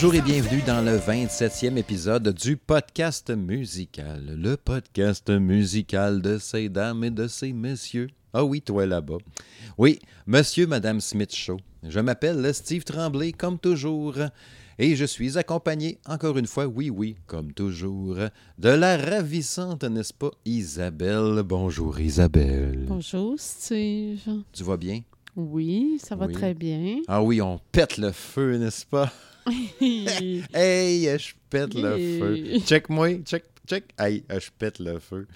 Bonjour et bienvenue dans le 27e épisode du podcast musical. Le podcast musical de ces dames et de ces messieurs. Ah oui, toi là-bas. Oui, Monsieur, Madame Smith Show. Je m'appelle Steve Tremblay, comme toujours, et je suis accompagné, encore une fois, oui, oui, comme toujours, de la ravissante, n'est-ce pas, Isabelle. Bonjour, Isabelle. Bonjour, Steve. Tu vas bien? Oui, ça va Oui. très bien. Ah oui, on pète le feu, n'est-ce pas? Hey, je pète le feu. Check-moi, check, check. Hey, je pète le feu.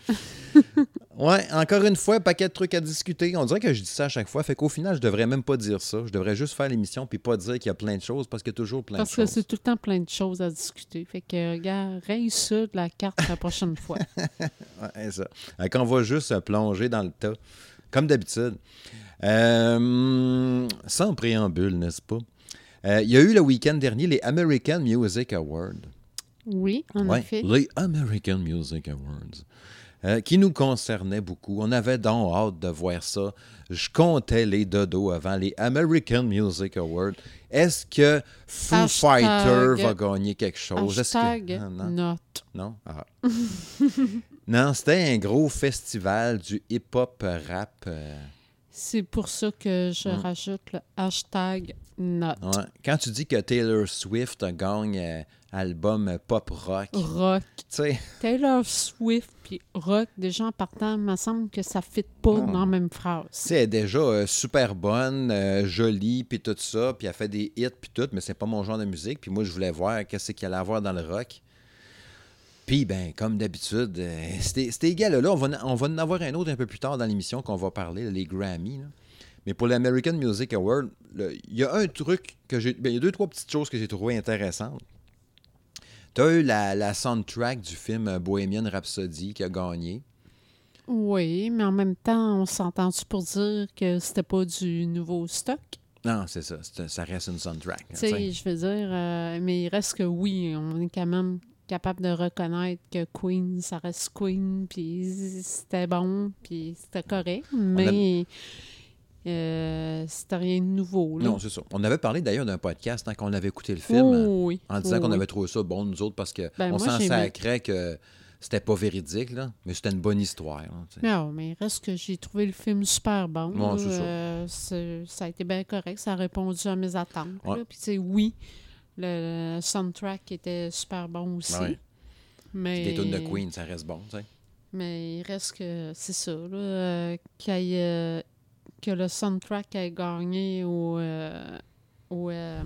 ouais, encore une fois, paquet de trucs à discuter. On dirait que je dis ça à chaque fois. Fait qu'au final, je devrais même pas dire ça. Je devrais juste faire l'émission puis pas dire qu'il y a plein de choses parce qu'il y a toujours plein Parce de que choses. c'est tout le temps plein de choses à discuter. Fait que, regarde, raye ça de la carte la prochaine fois. Ouais, ça. Fait qu'on va juste se plonger dans le tas, comme d'habitude. Euh, sans préambule, n'est-ce pas? Euh, Il y a eu le week-end dernier les American Music Awards. Oui, en Ouais, effet. les American Music Awards, euh, qui nous concernaient beaucoup. On avait donc hâte de voir ça. Je comptais les dodos avant les American Music Awards. Est-ce que Foo Hashtag- Fighter va gagner quelque chose? Que- Hashtag Ah, non? Ah. non, c'était un gros festival du hip-hop rap. euh, C'est pour ça que je rajoute le hashtag note. ouais. Quand tu dis que Taylor Swift gagne euh, album euh, pop rock, Taylor Swift puis rock, déjà en partant, il me semble que ça ne fit pas Non. dans la même phrase. C'est déjà euh, super bonne, euh, jolie, puis tout ça, puis elle fait des hits, puis tout, mais c'est pas mon genre de musique. Puis moi, je voulais voir qu'est-ce qu'il allait avoir dans le rock. Puis, ben, comme d'habitude, euh, c'était c'était égal. Là, on va, en- on va en avoir un autre un peu plus tard dans l'émission qu'on va parler, les Grammy. là. Mais pour l'American Music Award, il y a un truc que j'ai. ben, il y a deux, trois petites choses que j'ai trouvées intéressantes. Tu as eu la, la soundtrack du film Bohemian Rhapsody qui a gagné. Oui, mais en même temps, on s'entend-tu pour dire que c'était pas du nouveau stock? Non, c'est ça. Ça reste une soundtrack. Tu sais, je veux dire, euh, mais il reste que oui, on est quand même capable de reconnaître que Queen, ça reste Queen, puis c'était bon, puis c'était correct, mais euh, c'était rien de nouveau. Là. Non, c'est ça. On avait parlé d'ailleurs d'un podcast hein, quand on avait écouté le film, Oh, oui. en disant Oh, qu'on oui. avait trouvé ça bon, nous autres, parce qu'on Ben, s'en sacrait que c'était pas véridique, là, mais c'était une bonne histoire. là. Non, mais il reste que j'ai trouvé le film super bon. C'est. Euh, ça a été bien correct, ça a répondu à mes attentes. Ouais. Puis, oui, le soundtrack était super bon aussi. Ouais. Mais... Des tunes de Queen, ça reste bon. tu sais. Mais il reste que c'est ça, là, euh, qu'il y ait, que le soundtrack ait gagné au, euh, au euh,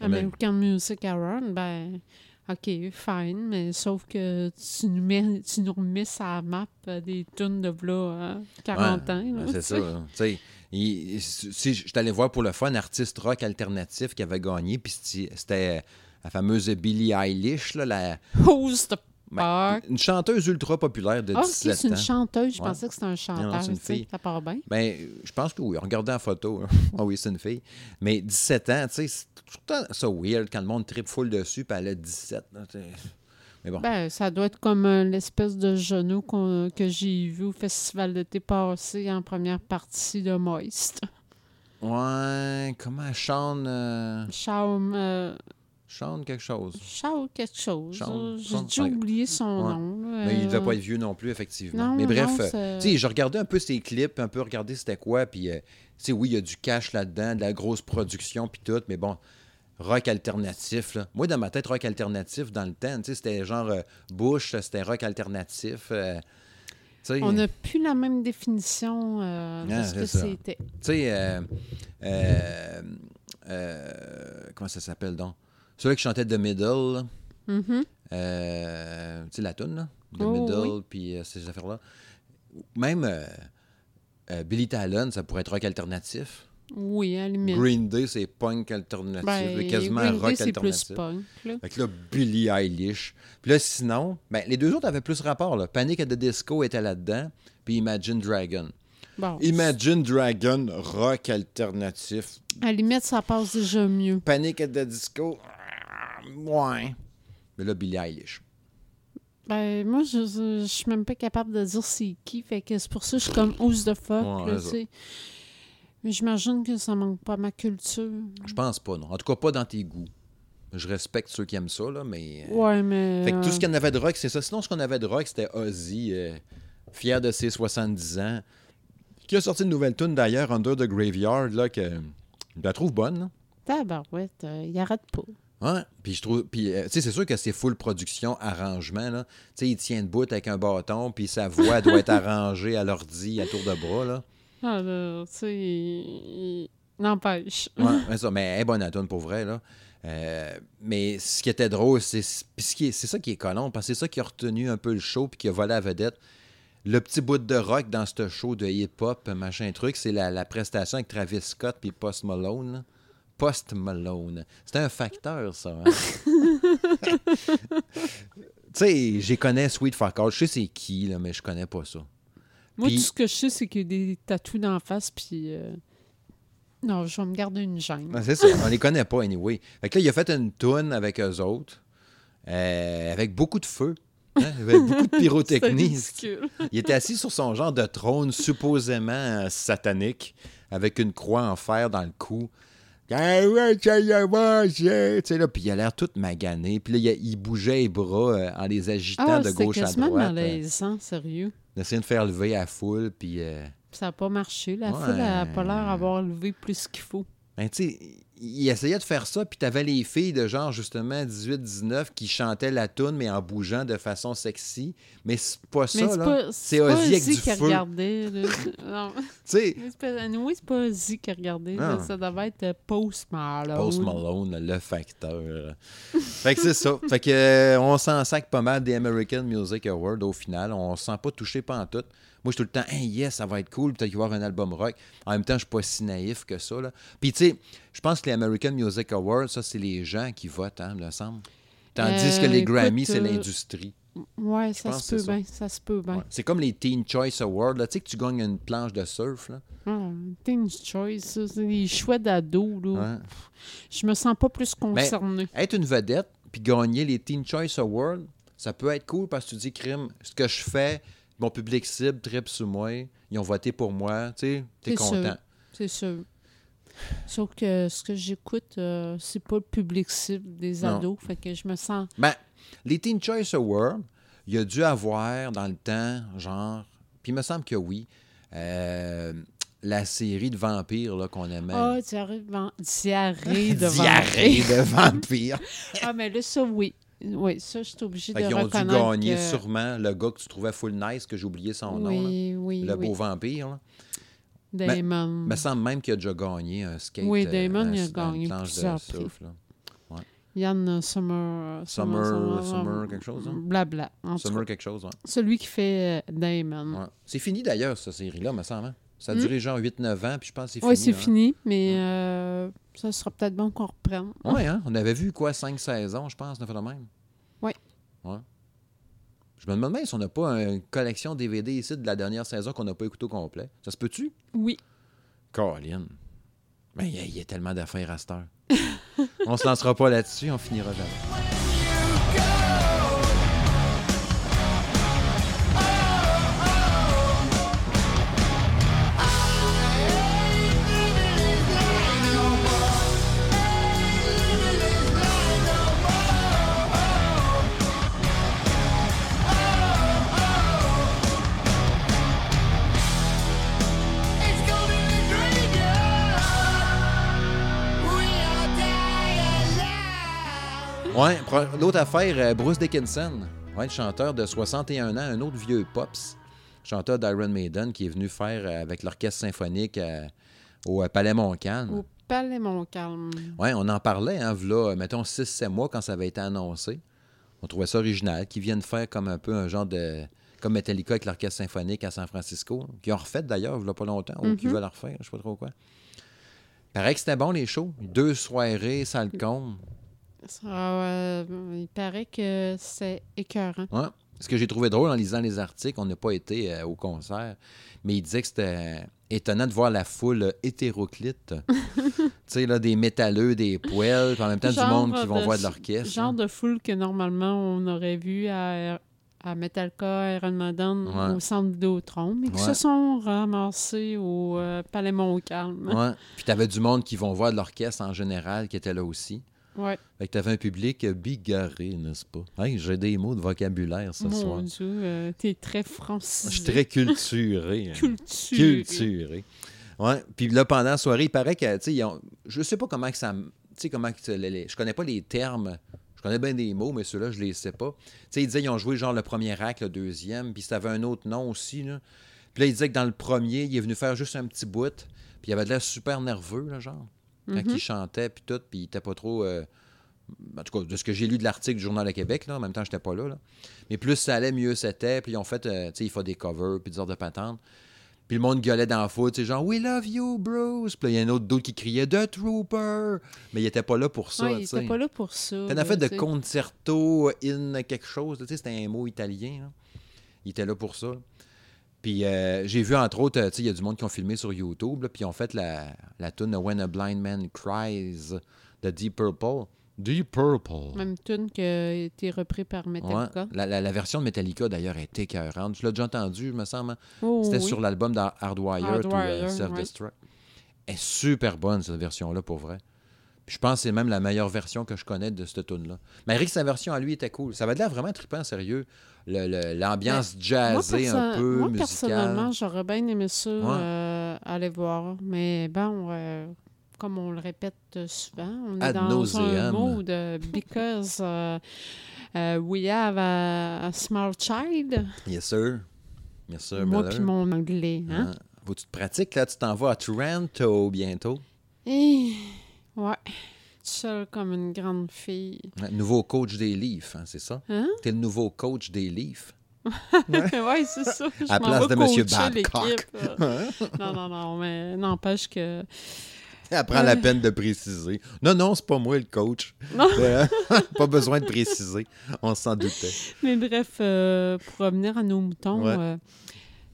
American Music Award, ben OK, fine, mais sauf que tu nous, mets, tu nous remets sa map euh, des tunes de v'là euh, 40 Ouais, ans. c'est ça. sais. là. Tu sais, il- si je allé voir pour le fun, artiste rock alternatif qui avait gagné, puis c'était c'était la fameuse Billie Eilish, là, la, Who's the ben, une chanteuse ultra populaire de Ah, ok, 17 c'est une chanteuse. Je Ouais. pensais que c'était un non, chanteur. c'est une fille. Ça part bien. Ben, je pense que oui. Regardez la photo. Ah oui, c'est une fille. Mais 17 ans, tu sais, c'est tout le temps ça weird quand le monde tripe full dessus, puis elle a 17. là, tu sais. Mais bon. Ben, ça doit être comme euh, l'espèce de genou que j'ai vu au festival d'été passé en première partie de Moist. Ouais, comment chante euh, euh, chante quelque chose. Chau quelque chose. J'ai déjà oublié son Ouais. nom. là. Mais il devait Euh, pas être vieux non plus, effectivement. non, Mais bref, euh, je regardais un peu ses clips, un peu regarder c'était quoi, puis, euh, oui, il y a du cash là-dedans, de la grosse production, puis tout, mais bon, rock alternatif, là. Moi, dans ma tête, rock alternatif, dans le temps, c'était genre euh, Bush, c'était rock alternatif. On n'a plus la même définition euh, de Ah, ce que c'était. Tu sais, euh, euh, euh, comment ça s'appelle donc? Celui qui chantait The Middle. Euh, tu sais, la toune, là? The Oh, Middle, puis euh, ces affaires-là. Même euh, Billy Talon, ça pourrait être rock alternatif. Oui, à la limite. Green Day, c'est punk alternatif, Ben, quasiment Green Day, rock c'est plus alternatif. punk. là. Fait que là, Billie Eilish. Puis là, sinon, ben, les deux autres avaient plus rapport. Là. Panic at the Disco était là-dedans, puis Imagine Dragon. Bon, Imagine Dragon, rock alternatif. à la limite, ça passe déjà mieux. Panic at the Disco, ouais. Mais là, Billie Eilish. Ben, moi, je, je, je suis même pas capable de dire c'est qui. Fait que c'est pour ça que je suis comme who's the fuck, Ouais, là. Mais j'imagine que ça manque pas à ma culture. Je pense pas, non. En tout cas, pas dans tes goûts. Je respecte ceux qui aiment ça, là, mais. euh, Ouais, mais. Fait que tout euh, ce qu'on avait de rock, c'est ça. Sinon, ce qu'on avait de rock, c'était Ozzy, euh, fier de ses 70 ans, qui a sorti une nouvelle tune d'ailleurs, Under the Graveyard, là, que je la trouve bonne. là. Tabarouette, euh, il arrête pas. Ouais, puis je trouve. Puis, euh, tu sais, c'est sûr que c'est full production, arrangement, là. Tu sais, il tient debout avec un bâton, puis sa voix doit être arrangée à l'ordi, à tour de bras, là. Ah, là, tu sais, il- n'empêche. Ouais, ça. Mais elle est bonne à pour vrai, là. Euh, mais ce qui était drôle, c'est puis ce qui est- c'est ça qui est collant, parce que c'est ça qui a retenu un peu le show puis qui a volé la vedette. Le petit bout de rock dans ce show de hip-hop, machin truc, c'est la, la prestation avec Travis Scott puis Post Malone. là. Post Malone. C'était un facteur, ça. hein? tu sais, j'y connais Sweet Fuck All. Je sais c'est qui, là, mais je connais pas ça. Moi, Puis- tout ce que je sais, c'est qu'il y a des tatous d'en face, puis. euh, Non, je vais me garder une gêne. Ouais, c'est ça, on les connaît pas, anyway. Fait que là, il a fait une toune avec eux autres, euh, avec beaucoup de feu, hein, avec beaucoup de pyrotechnie. il était assis sur son genre de trône supposément euh, satanique, avec une croix en fer dans le cou. Ah puis il a l'air tout magané. Puis là, il, il bougeait les bras euh, en les agitant Ah, de gauche à droite. euh, malaisant, sérieux. d'essayer de faire lever la foule. Puis, euh, Ça n'a pas marché. La Ouais. foule n'a pas l'air d'avoir levé plus qu'il faut. Ben, tu sais, il essayait de faire ça, puis t'avais les filles de genre, justement, 18-19 qui chantaient la toune, mais en bougeant de façon sexy. Mais c'est pas ça, Mais là. C'est Ozzy avec du qui feu. regardait. non. Tu sais, Mais c'est pas, anyway, c'est pas Ozzy qui regardait. Ça devait être euh, Post Malone. Post Malone, le facteur. fait que c'est ça. Fait que euh, on s'en sac pas mal des American Music Awards au final. On se sent pas touché pas tout. Moi, je suis tout le temps, hey, yes, ça va être cool, peut-être qu'il va y avoir un album rock. En même temps, je suis pas si naïf que ça. Là. Puis, tu sais, je pense que les American Music Awards, ça, c'est les gens qui votent, hein, me semble. Tandis Euh, que les écoute, Grammys, c'est euh, l'industrie. Ouais, ça se peut bien. Ça se peut bien. Ouais. C'est comme les Teen Choice Awards. là. Tu sais que tu gagnes une planche de surf. Là. Ah, Teen's Choice, ça, c'est des choix d'ado. là. Ouais. Je me sens pas plus concernée. Être une vedette puis gagner les Teen Choice Awards, ça peut être cool parce que tu dis, crime, ce que je fais, mon public cible tripe sur moi, ils ont voté pour moi, tu sais, t'es content. C'est sûr. Sauf que ce que j'écoute, euh, c'est pas le public cible des Non. ados. Fait que je me sens. Ben, les Teen Choice Awards, il y a dû avoir dans le temps, genre, puis il me semble que oui, euh, la série de vampires là, qu'on aimait. Ah, diarrhée, van- diarrhée de Diarrhée vampire. de vampires. Ah, mais là, ça, oui. Oui, ça, je suis obligée Fait de qu'ils ont dû reconnaître gagner que- sûrement le gars que tu trouvais full nice, que j'ai oublié son nom, là. Oui, le oui. beau vampire. Là. Damon. Il me semble même qu'il a déjà gagné un skate. Oui, euh, Damon, un- il a gagné plusieurs surf, là. Yann euh, Summer... euh, Summer- Summer quelque chose, hein? Blabla. En Summer quelque chose, ouais. celui qui fait euh, Damon. Ouais. C'est fini d'ailleurs, cette série-là, me semble. hein? Ça a Hmm? duré genre 8-9 ans, puis je pense que c'est fini. Oui, c'est hein. fini, mais euh, ça sera peut-être bon qu'on reprenne. Ouais, hein? On avait vu quoi, 5 saisons, je pense, de fait de même. Ouais. Ouais. Je me demande même si on n'a pas une collection DVD ici de la dernière saison qu'on n'a pas écouté au complet. Ça se peut-tu? Oui. Colin. Mais il y, a- il y a tellement d'affaires à cette heure. on se lancera pas là-dessus, on finira jamais. Ouais, l'autre affaire, euh, Bruce Dickinson, ouais, le chanteur de 61 ans, un autre vieux pops, chanteur d'Iron Maiden qui est venu faire euh, avec l'orchestre symphonique euh, au Palais Montcalm. Au Palais Montcalm. Ouais, on en parlait, hein, mettons, 6-7 mois quand ça avait été annoncé. On trouvait ça original, qu'ils viennent faire comme un peu un genre de... Comme Metallica avec l'orchestre symphonique à San Francisco, qui ont refait d'ailleurs, il pas longtemps, ou qui Mhm. veulent en refaire, je sais pas trop quoi. Paraît que c'était bon, les shows. Deux soirées, salle comble. Ça, euh, il paraît que c'est écœurant. Ouais. Ce que j'ai trouvé drôle en lisant les articles, on n'a pas été euh, au concert, mais il disait que c'était euh, étonnant de voir la foule hétéroclite. tu sais, là, des métalleux, des poêles, puis en même temps Genre du monde qui vont de- voir de l'orchestre. Genre hein. de foule que normalement on aurait vu à, à Metallica, Iron Maiden, Ouais. au centre Vidéotron, mais qui Ouais. se sont ramassés au euh, Palais Montcalm. Ouais. Puis t'avais du monde qui vont voir de l'orchestre en général qui était là aussi. Ouais. Fait que t'avais un public bigarré, n'est-ce pas? Hey, j'ai des mots de vocabulaire ce Mon soir. Dieu, euh, t'es très francisé. Je suis très culturé. hein. culture. culturé. Ouais. Puis là, pendant la soirée, il paraît que, tu sais, ont- je sais pas comment que ça. Tu sais, comment que les- les- je connais pas les termes. Je connais bien des mots, mais ceux-là, je les sais pas. Tu sais, ils disaient qu'ils ont joué genre le premier acte, le deuxième, puis ça avait un autre nom aussi, là. Puis là, il disait que dans le premier, il est venu faire juste un petit bout, puis il avait de l'air super nerveux, là, genre, quand Mhm. il chantait, puis tout, puis il était pas trop. euh, en tout cas, de ce que j'ai lu de l'article du Journal de Québec, là, en même temps, j'étais pas là, là. Mais plus ça allait, mieux c'était. Puis ils ont fait, euh, tu sais, il faut des covers, puis des ordres de patente. Puis le monde gueulait dans la foule, tu sais, genre, We love you, Bruce. Puis il y a un autre d'autre qui criait The Trooper. Mais il était pas là pour ça, Ouais, tu il sais. était pas là pour ça. T'en as fait de concerto in quelque chose, tu sais, c'était un mot italien. là. Il était là pour ça. Puis euh, j'ai vu, entre autres, euh, tu sais, il y a du monde qui ont filmé sur YouTube, là, puis ils ont fait la, la tune When a Blind Man Cries de Deep Purple. Deep Purple. Même tune qui a été repris par Metallica. Ouais. La, la- la version de Metallica, d'ailleurs, est écœurante. Tu l'as déjà entendu, me semble. hein? Oh, C'était oui. sur l'album d'Hardwire to Hardwire, euh, Self ouais. Destruct. Elle est super bonne, cette version-là, pour vrai. Je pense que c'est même la meilleure version que je connais de cette tune-là. Mais Rick, sa version à lui était cool. Ça avait l'air vraiment trippant, sérieux. L'ambiance Moi, jazzée un peu, moi, musicale. personnellement, j'aurais bien aimé ça Ouais. euh, aller voir. Mais bon, euh, comme on le répète souvent, on est Ad dans un nauseam. mode euh, because euh, euh, we have a, a small child. Yes, sir. Yes, sir, Moi puis mon anglais. Hein? Hein? Faut que tu te pratiques, là. Tu t'en vas à Toronto bientôt. Et, ouais, seule comme une grande fille. Nouveau coach des Leafs, hein, c'est ça? Hein? T'es le nouveau coach des Leafs. ouais, c'est ça. Je À place de coacher Babcock. euh. non, non, non, mais n'empêche que. Elle prend la peine de préciser. Non, non, c'est pas moi le coach. Non. Euh, pas besoin de préciser. On s'en doutait. Mais bref, euh, pour revenir à nos moutons, Ouais. euh,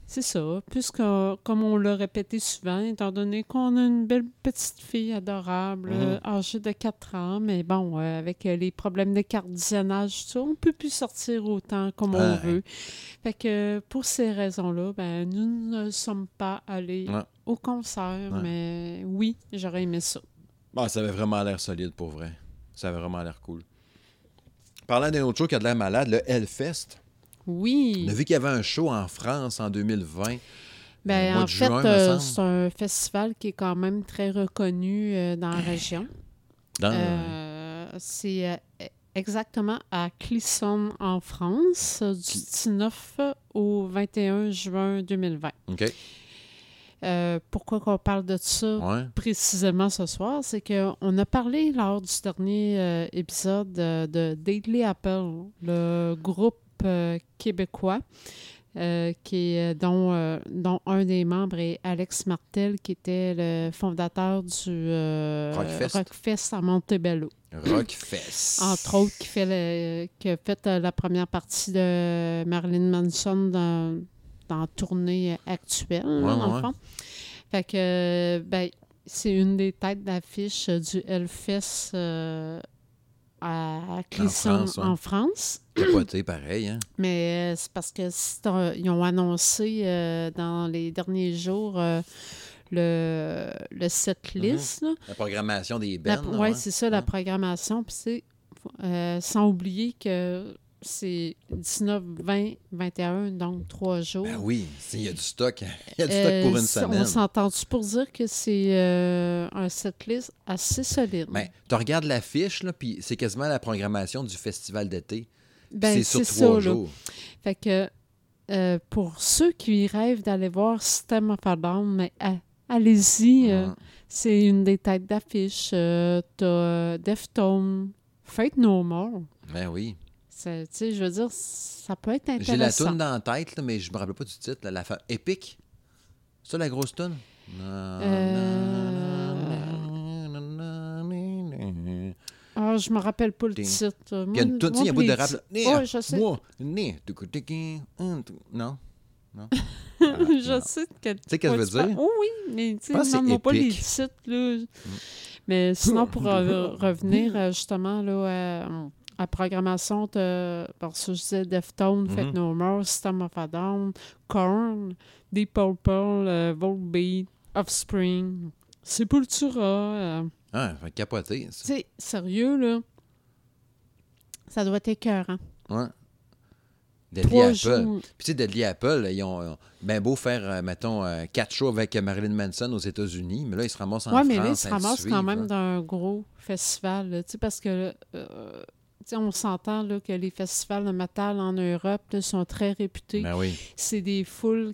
c'est ça. Puisque, comme on l'a répété souvent, étant donné qu'on a une belle petite fille adorable, Mhm. euh, âgée de 4 ans, mais bon, euh, avec euh, les problèmes de ça, on peut plus sortir autant comme on veut. Fait que pour ces raisons-là, ben, nous ne sommes pas allés Ouais. au concert, Ouais. mais oui, j'aurais aimé ça. Bon, ça avait vraiment l'air solide pour vrai. Ça avait vraiment l'air cool. Parlant d'un autre show qui a de l'air malade, le Hellfest. Oui. On a vu qu'il y avait un show en France en 2020. Ben, au mois en fait, euh, c'est un festival qui est quand même très reconnu euh, dans la région. Dans... Euh, c'est euh, exactement à Clisson, en France, euh, du 19 au 21 juin 2020. OK. Euh, pourquoi qu'on parle de ça Ouais. précisément ce soir? C'est qu'on a parlé lors du dernier euh, épisode euh, de Daily Apple, le groupe euh, québécois. euh, qui est, dont, euh, dont un des membres est Alex Martel, qui était le fondateur du euh, Rockfest. Rockfest à Montebello. Rockfest. Entre autres, qui, fait le- qui a fait euh, la première partie de Marilyn Manson dans, dans la tournée actuelle, là, Ouais, dans le fond. Fait que, euh, ben, c'est une des têtes d'affiche euh, du Hellfest euh, à Clisson, France, ouais. en France. Capoté, pareil, hein? Mais euh, c'est parce que ils ont annoncé euh, dans les derniers jours euh, le, le set list. là. La programmation des bands. ouais. c'est ça, la programmation. Puis c'est, sans oublier que c'est 19, 20, 21, donc trois jours. Ben oui, c'est- il y a du stock. Il y a du stock pour une semaine. On s'entend-tu pour dire que c'est euh, un setlist assez solide? Ben, tu regardes l'affiche, puis c'est quasiment la programmation du festival d'été. Ben, c'est sur trois ça, là. jours. Fait que euh, pour ceux qui rêvent d'aller voir System of a Down, mais ah, allez-y, euh, Ouais. c'est une des têtes d'affiche. T'as Deftones, Fate No More. Ben oui. Tu sais, je veux dire, ça peut être intéressant. J'ai la toune dans la tête, là, mais je me rappelle pas du titre. là, la fa... Epic. C'est ça la grosse toune? Ah, je me rappelle pas le titre. Il y a une toune, tu sais, il y a un bout de rap. Oui, je sais. Non? Non? je sais que. Tu sais qu'est-ce que je veux dire? Oh oui, mais tu sais, non, non, pas les épique. titres, là. Mais sinon, pour euh, revenir euh, justement là, à la programmation de, parce que je disais Deftones, Fate Mhm. No More, System of a Down, Korn, Deep Purple, euh, Volbeat, Offspring, Sepultura. euh, Ah, fait capoter. tu ça. sais, sérieux, là. Ça doit être écœurant. Ouais. Deadly Trois Apple. jours. Puis tu sais, Deadly Apple, ils ont bien beau faire, euh, mettons, euh, quatre shows avec Marilyn Manson aux États-Unis, mais là, ils se ramassent en Oui, France. mais là, ils se ramassent quand même d'un gros festival, tu sais, parce que, euh, on s'entend que les festivals de métal en Europe là, sont très réputés. Ben oui. C'est des foules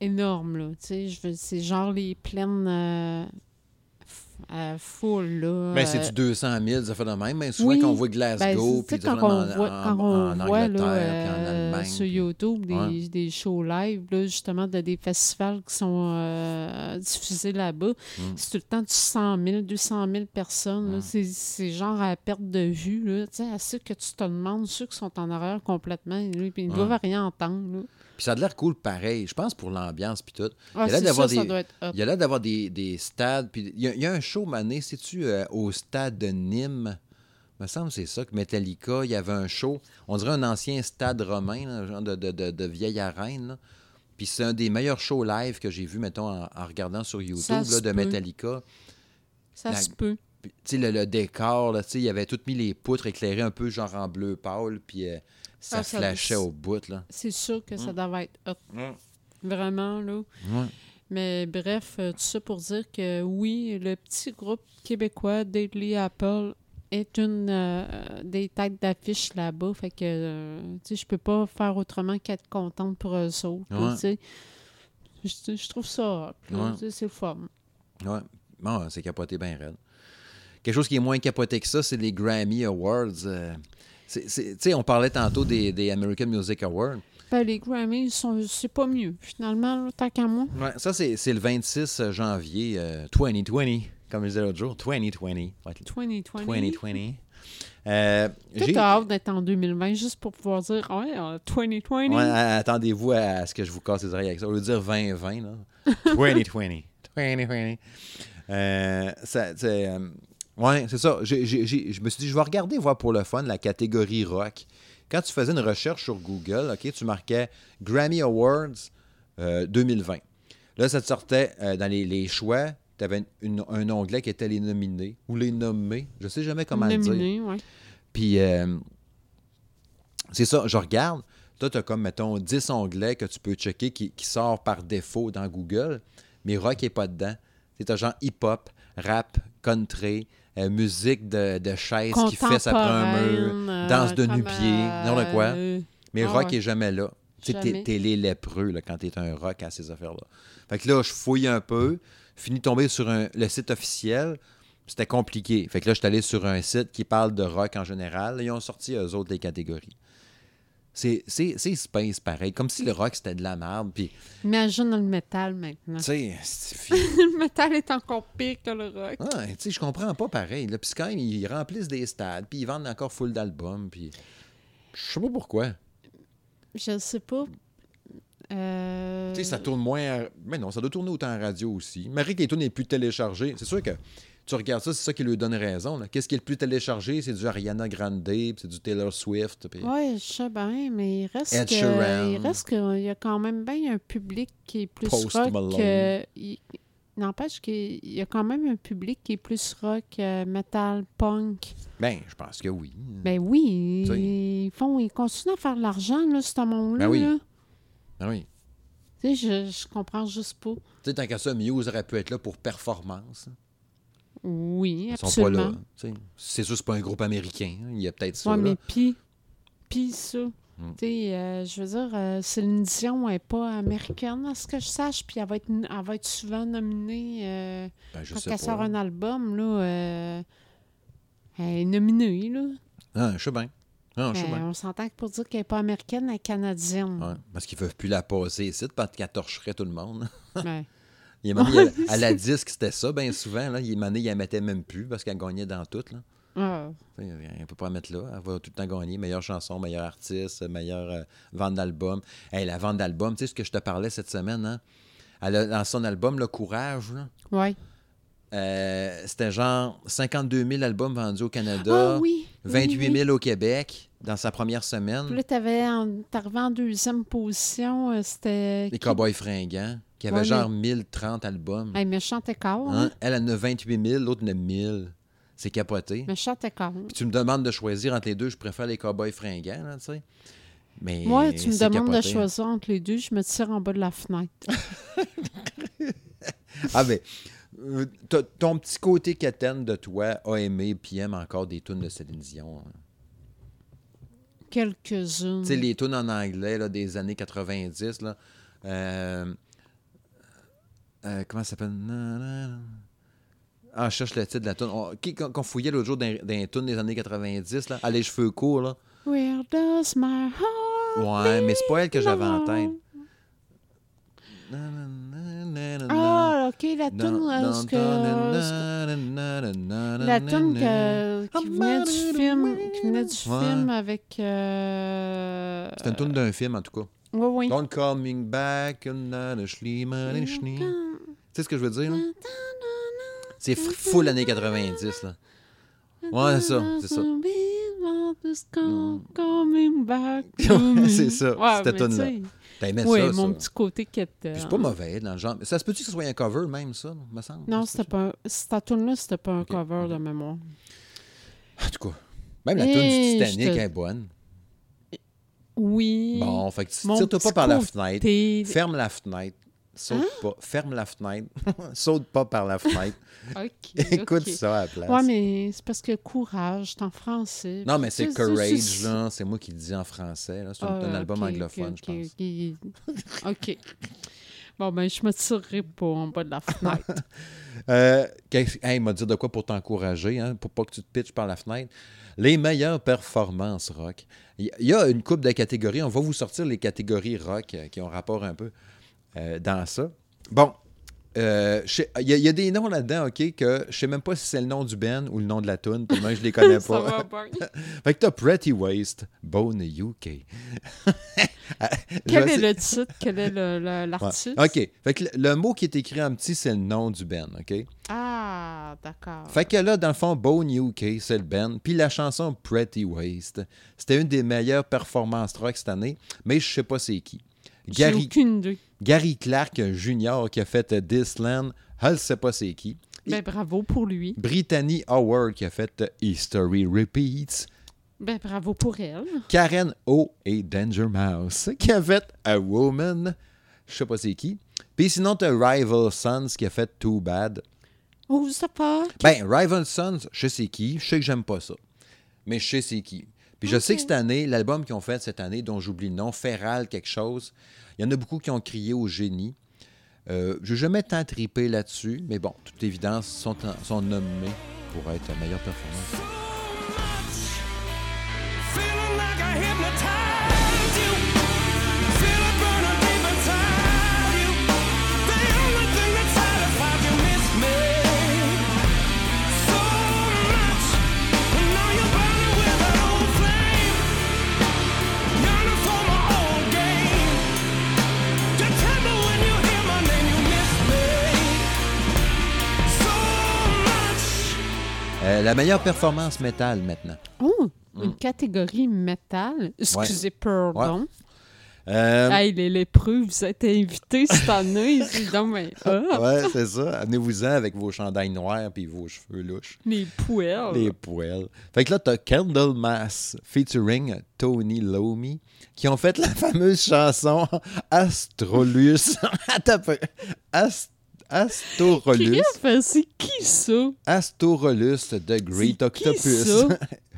énormes, c'est genre les pleines euh, euh, foules, là. Ben, c'est euh, du 200 000, ça fait de même. Ben, souvent, oui. quand on voit Ben, Glasgow, sais, puis quand on affaires voit, en, quand en- on en voit là, puis en euh, Allemagne. sur puis- YouTube des, Ouais. des shows live, là, justement, de des festivals qui sont euh, diffusés là-bas, Mm. c'est tout le temps du 100 000, 200 000 personnes. Mm. C'est- genre à perte de vue. Là. À ceux que tu te demandes, ceux qui sont en arrière complètement, là, puis ils ne Ouais. doivent rien entendre. là. Puis ça a l'air cool pareil, je pense, pour l'ambiance, puis tout. Ah, Il y a l'air d'avoir des- doit être hot. Il y a l'air d'avoir des, des stades. Puis il y, a, il y a un show, Mané, sais-tu, euh, au stade de Nîmes? Il me semble que c'est ça, que Metallica, il y avait un show. On dirait un ancien stade romain, là, genre de, de, de- de vieille arène. là. Puis c'est un des meilleurs shows live que j'ai vu, mettons, en, en regardant sur YouTube, là, de peut. Metallica. Ça la- se peut. Puis, tu sais, le, le décor, il avait tout mis les poutres éclairées un peu genre en bleu pâle, puis euh, ça Ah, ça- flashait au bout, là. C'est sûr que Mm. ça doit être hot. Vraiment, là. Mais bref, euh, tout ça pour dire que oui, le petit groupe québécois Deadly Apple est une euh, des têtes d'affiche là-bas. Fait que, euh, tu sais, je peux pas faire autrement qu'être contente pour eux autres. là, Ouais. tu sais. Je, je trouve ça Ouais. c'est fun. Ouais. Bon, c'est capoté bien raide. Quelque chose qui est moins capoté que ça, c'est les Grammy Awards. euh, sais, on parlait tantôt des, des American Music Awards. Ben, les Grammys, sont- c'est pas mieux, finalement, là, tant qu'à moi. Ouais, ça, c'est le 26 janvier euh, 2020, comme je disais l'autre jour. 2020. Ouais, 2020. 2020. Euh, j'ai- hâte d'être en 2020 juste pour pouvoir dire, ouais, euh, 2020. Ouais, a- attendez-vous à, à ce que je vous casse les oreilles avec ça. Au lieu de dire 2020, là. 2020. 2020. Euh, ça, euh, ouais, c'est ça. J'ai- j'ai- j'ai- je me suis dit, je vais regarder, voir pour le fun, la catégorie rock. Quand tu faisais une recherche sur Google, OK, tu marquais Grammy Awards euh, 2020. Là, ça te sortait euh, dans les, les choix. Tu avais un onglet qui était les nominés ou les nommés. Je sais jamais comment le dire. Ouais. Puis, euh, c'est ça, je regarde. Toi, tu as comme, mettons, 10 onglets que tu peux checker qui, qui sort par défaut dans Google, mais rock n'est pas dedans. Tu as genre hip-hop, rap, country, euh, musique de, de chaise qui fesse après un mur, euh, danse de nu-pied, n'importe quoi. euh, Mais Ah rock ouais. est jamais là. Tu sais, t'es, les lépreux là, quand t'es un rock à ces affaires-là. Fait que là, je fouille un peu, finis de tomber sur un- le site officiel. C'était compliqué. Fait que là, je suis allé sur un site qui parle de rock en général. Ils ont sorti, eux autres, les catégories. C'est, space pareil, comme si le rock c'était de la merde. Puis, Imagine le métal maintenant. tu sais, c'est- le métal est encore pire que le rock. Ouais, tu sais, je comprends pas pareil. Puis quand ils remplissent des stades, puis ils vendent encore full d'albums. Puis, je sais pas pourquoi. Je sais pas. Euh, Tu sais, ça tourne moins. à- Mais non, ça doit tourner autant en radio aussi. Marie tunes n'est plus téléchargées. C'est sûr que tu regardes ça, c'est ça qui lui donne raison. Qu'est-ce qui est le plus téléchargé? C'est du Ariana Grande, c'est du Taylor Swift. puis- Oui, je sais bien, mais il reste Ed que, Sheeran. il reste qu'il y a quand même bien un public qui est plus Post rock il- N'empêche qu'il y a quand même un public qui est plus rock, euh, metal, punk. Ben, je pense que oui. Ben oui, ils font, ils continuent à faire de l'argent, là, ce monde-là. Ben oui. là. Ah oui. Tu sais, je, je comprends juste pas. Tu sais, tant qu'à ça, Muse aurait pu être là pour performance. Oui, Ils sont pas absolument. là. C'est sûr, c'est pas un groupe américain. hein. Il y a peut-être ça. Là. mais pis, pis ça. Hmm. Euh, je veux dire, euh, Céline Dion n'est pas américaine, à ce que je sache, puis elle va être, elle va être souvent nominée euh, Ben, je quand sais elle pas. sort un album, là. euh, elle est nominée, là. Ah, je sais bien. Ah, je sais bien. on s'entend que pour dire qu'elle n'est pas américaine, elle est canadienne. Ouais, parce qu'ils peuvent plus la passer ici parce qu'elle torcherait tout le monde. Ouais. Il m'a mis à, à la disque, c'était ça, bien souvent. Là. Il m'a il la mettait même plus parce qu'elle gagnait dans tout. Là. Elle ne peut pas la mettre là. Elle va tout le temps gagner. Meilleure chanson, meilleur artiste, meilleure euh, vente d'album. Hey, la vente d'album, tu sais ce que je te parlais cette semaine, hein? Elle a, dans son album, Le Courage, ouais. euh, c'était genre 52 000 albums vendus au Canada, Ah oui. oui, 28 oui. 000 au Québec dans sa première semaine. Puis là, t'avais en- t'arrivais en deuxième position, euh, c'était... Les? Cowboys fringants. Qui avait Ouais, genre 1030 albums. Hey, méchant écart. Hein? Hein? Elle en a 28 000, l'autre en a 1000. C'est capoté. Méchant écart. Puis tu me demandes de choisir entre les deux, je préfère les cowboys fringants, là, tu sais. Mais Moi, tu me demandes de capoté. choisir entre les deux, je me tire en bas de la fenêtre. Ah ben, euh, ton petit côté quétaine de toi a aimé puis aime encore des tunes de Céline Dion. hein. Quelques-unes. Tu sais, les tunes en anglais là, des années 90, là. euh, euh, comment ça s'appelle? Ah, je cherche le titre de la tune. Qu'on qu'on fouillait l'autre jour dans, dans tunes des années 90, là? Ah, les cheveux courts, là. Where does my heart Ouais, mais c'est pas elle que j'avais en tête. Ah, ok, la que- na, la que- qui venait du film, qui venait du Ouais. film avec. Euh... C'était une toune d'un film, en tout cas. Oui, oui. Don't coming back. Tu sais ce que je veux dire, là? C'est full années 90, là. Ouais, c'est ça, c'est ça. C'est ça, Ouais, cette mais toune-là. tu sais, T'as aimé Oui, ça, mon ça. petit côté qui était. Puis c'est pas mauvais, dans le genre. Ça se peut-tu que ce soit un cover, même, ça, me semble? Non, c'était pas. Cette tune-là, c'était pas un cover de mémoire. En tout cas, même la Et tune du je Titanic te- est bonne. Oui. Bon, fait que tu tires-toi petit pas par la fenêtre. Ferme la fenêtre. Saute Hein? pas. Ferme la fenêtre. Saute pas par la fenêtre. Écoute ça à la place. Ouais, mais c'est parce que courage, c'est en français. Non, mais c'est Courage, c'est- là. C'est moi qui le dis en français. là. C'est un, Ah, un album anglophone, je pense. ok, ok. Bon, ben, je me tirerai pas en bas de la fenêtre. Euh, il m'a dit de quoi pour t'encourager, hein, pour pas que tu te pitches par la fenêtre. Les meilleures performances rock. Il y- il y a une coupe de catégories. On va vous sortir les catégories rock euh, qui ont rapport un peu euh, dans ça. Bon. Euh, Il y, a- il y a des noms là-dedans, OK, que je sais même pas si c'est le nom du band ou le nom de la tune, tellement je les connais pas. Fait que t'as Pretty Waste, Bone UK. Quel est le titre? Quel est Ouais. l'artiste? OK. Fait que le, le mot qui est écrit en petit, c'est le nom du band, OK? Ah, d'accord. Fait que là, dans le fond, Bone UK, c'est le band. Puis la chanson Pretty Waste, c'était une des meilleures performances rock cette année, mais je sais pas c'est qui. Gary, aucune idée. Gary Clark Jr. qui a fait euh, This Land, elle sait pas c'est qui. Ben, bravo pour lui. Brittany Howard qui a fait History Repeats. Ben, bravo pour elle. Karen O et Danger Mouse qui a fait A Woman. Je sais pas c'est qui. Puis sinon, t'as Rival Sons qui a fait Too Bad. Oh, ça pas. Ben, Rival Sons, je sais qui. Je sais que j'aime pas ça. Mais je sais c'est qui. Puis je sais que cette année, l'album qu'ils ont fait cette année, dont j'oublie le nom, Feral quelque chose, il y en a beaucoup qui ont crié au génie. Euh, je n'ai jamais tant trippé là-dessus, mais bon, toute évidence, sont, sont nommés pour être la meilleure performance. Euh, la meilleure performance métal maintenant. Oh, une catégorie métal. Excusez, pardon. Euh, Hey, les lépreux, vous êtes invités cette année. C'est donc, ben, ah, ouais, c'est ça. Amenez-vous-en avec vos chandails noirs puis vos cheveux louches. les poêles. Les poêles. Fait que là, t'as Candlemas featuring Tony Lomi qui ont fait la fameuse chanson Astrolus. Attends. Ast- Astorolus. C'est qui ça? Astorolus de Great qui Octopus. ça?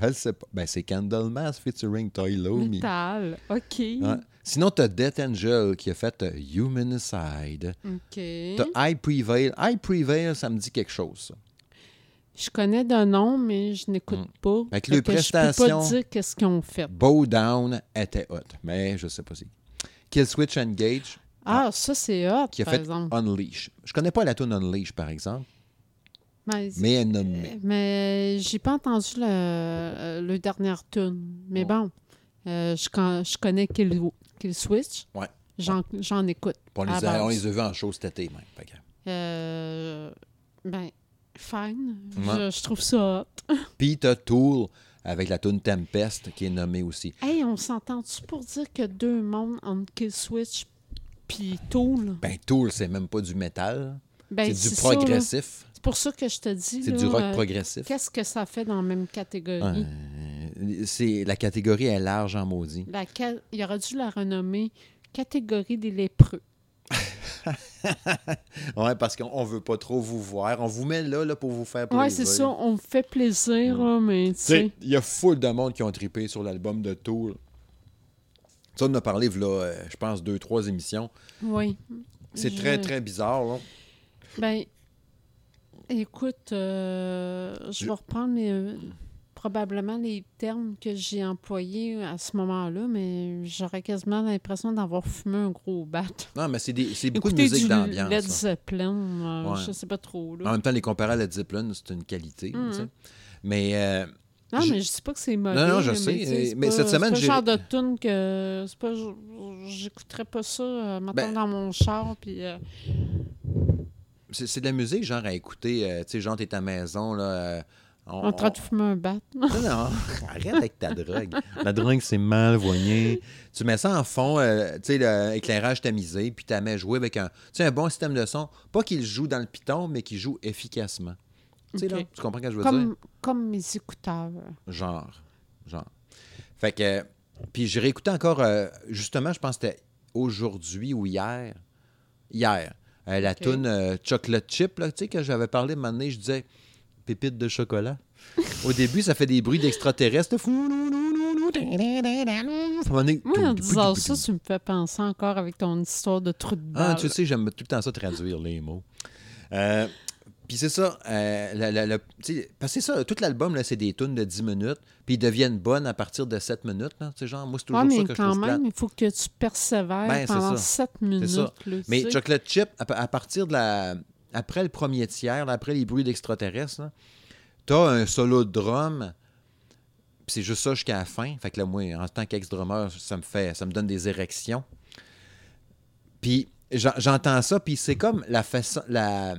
Je sais pas. Ben, c'est Candlemas featuring Tony Lomi. Métal. OK. Ouais. Sinon, t'as Death Angel qui a fait euh, Humanicide. OK. T'as I Prevail. I Prevail, ça me dit quelque chose. ça. Je connais de nom, mais je n'écoute pas. Fait que Fait les que Je peux prestations- pas dire qu'est-ce qu'ils ont fait. Bow Down était hot, mais je sais pas si. Kill Switch Engage Ah, ça, c'est hot, qui a par fait exemple. Unleash. Je connais pas la tune Unleash, par exemple, Mais, mais elle nommée. mais j'ai pas entendu le, euh, le dernier tune. Mais Ouais. bon, euh, je, con- je connais Kill, Kill Switch. Ouais. J'en j'en écoute. On les, a, on les a vus en show cet été, même. Fait que- Euh, ben, fine. Ouais. Je, je trouve ça hot. Puis t'as Tool avec la tune Tempest qui est nommée aussi. Hey, on s'entend-tu pour dire que deux mondes entre Kill Switch puis Tool. Ben, Tool, c'est même pas du métal. Ben, c'est du progressif. C'est pour ça que je te dis. C'est du rock euh, progressif. Qu'est-ce que ça fait dans la même catégorie? Euh, c'est, la catégorie est large en maudit. Il aurait dû la renommer catégorie des lépreux. Ouais, parce qu'on on veut pas trop vous voir. On vous met là, là pour vous faire plaisir. Ouais, c'est ça. On me fait plaisir, là, mais tu sais, il y a full de monde qui ont trippé sur l'album de Tool. Ça, on en a parlé, là, euh, je pense, deux, trois émissions. Oui. C'est Je- très, très bizarre, là. Ben, écoute, euh, je Je- vais reprendre les- probablement les termes que j'ai employés à ce moment-là, mais j'aurais quasiment l'impression d'avoir fumé un gros bat. Non, mais c'est, des, c'est beaucoup Écoutez de musique d'ambiance. Led. Zeppelin, euh, Ouais. je sais pas trop. En Là. même temps, les comparer à Led Zeppelin, c'est une qualité. Tu sais. Mais euh, non, je- mais je sais pas que c'est mauvais. non, je mais sais, mais pas- cette semaine, C'est pas le genre de tune que... C'est pas... J'écouterais pas ça, euh, Ben- dans mon char, puis... euh, c'est, c'est de la musique, genre, à écouter. euh, tu sais, genre, t'es à la maison, là. euh, on- en train de fumer un bat. Non, non, arrête avec ta drogue. La drogue, c'est mal voyé. Tu mets ça en fond, euh, tu sais, l'éclairage tamisé, puis tu la mets jouer avec un, tu sais, un bon système de son. Pas qu'il joue dans le piton, mais qu'il joue efficacement. Tu là, comprends ce que je veux dire? Comme, comme mes écouteurs. Genre. Genre. Fait que. Puis j'ai réécouté encore, euh, justement, je pense que c'était aujourd'hui ou hier. Hier. euh, la Ok. toune euh, Chocolate Chip, là, tu sais, que j'avais parlé, un moment donné, je disais pépite de chocolat. Au début, ça fait des bruits d'extraterrestres. Moi, en disant ça, tu me fais penser encore avec ton histoire de trou de balle. Ah, tu sais, j'aime tout le temps ça traduire les mots. Euh, Puis c'est ça, euh, la- la- la- tu sais, parce que c'est ça, tout l'album, là, c'est des tunes de 10 minutes, puis ils deviennent bonnes à partir de 7 minutes. Là, tu sais, genre, moi, c'est toujours Ouais, ça mais que je quand trouve plate. même, il faut que tu persévères Ben, pendant ça. 7 minutes. ça. là, Mais sais. Chocolate Chip, à, à partir de la. Après le premier tiers, là, après les bruits d'extraterrestres, t'as un solo de drum, puis c'est juste ça jusqu'à la fin. Fait que là, moi, en tant qu'ex-drummer, ça me fait. ça me donne des érections. Puis j'en- j'entends ça, puis c'est comme la façon, la,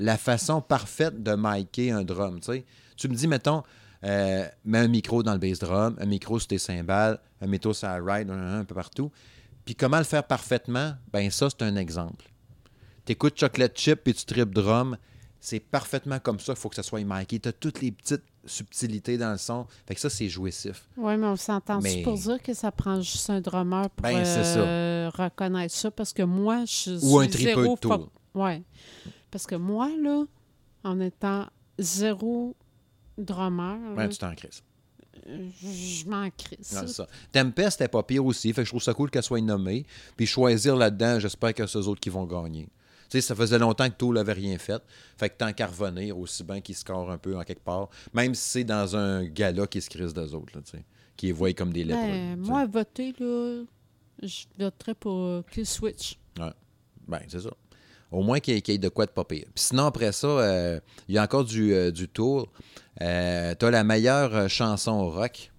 la façon parfaite de micer un drum, tu. Tu me dis, mettons, euh, mets un micro dans le bass drum, un micro sur tes cymbales, un micro sur la ride, un, un peu partout. Puis comment le faire parfaitement? Ben ça, c'est un exemple. T'écoutes Chocolate Chip puis tu tripes drum, c'est parfaitement comme ça qu'il faut que ça soit mické. T'as toutes les petites subtilités dans le son. Fait que ça, c'est jouissif. Oui, mais on s'entend Mais- pour dire que ça prend juste un drummer pour Ben, euh, reconnaître ça? Parce que moi, je suis Ou un tripeux zéro de tour. Ouais. Parce que moi, là, en étant zéro drummer, Ouais, là, tu t'en crises. je m'en crisse. Non, ça. Tempest, c'était pas pire aussi. Fait que je trouve ça cool qu'elle soit nommée. Puis choisir là-dedans, j'espère que c'est eux autres qui vont gagner. Tu sais, ça faisait longtemps que Tool n'avait rien fait. Fait que tant qu'à revenir, aussi bien qu'ils scorent un peu en quelque part, même si c'est dans un gala qui se crise d'eux autres, là, tu sais, qui les voient comme des lépreux. Ben, moi, voter, là, je voterais pour Kill Switch. Ben, c'est ça. Au moins qu'il y, ait- qu'il y ait de quoi de pas pire. Puis sinon, après ça, euh, il y a encore du, euh, du tour. Euh, t'as la meilleure chanson rock.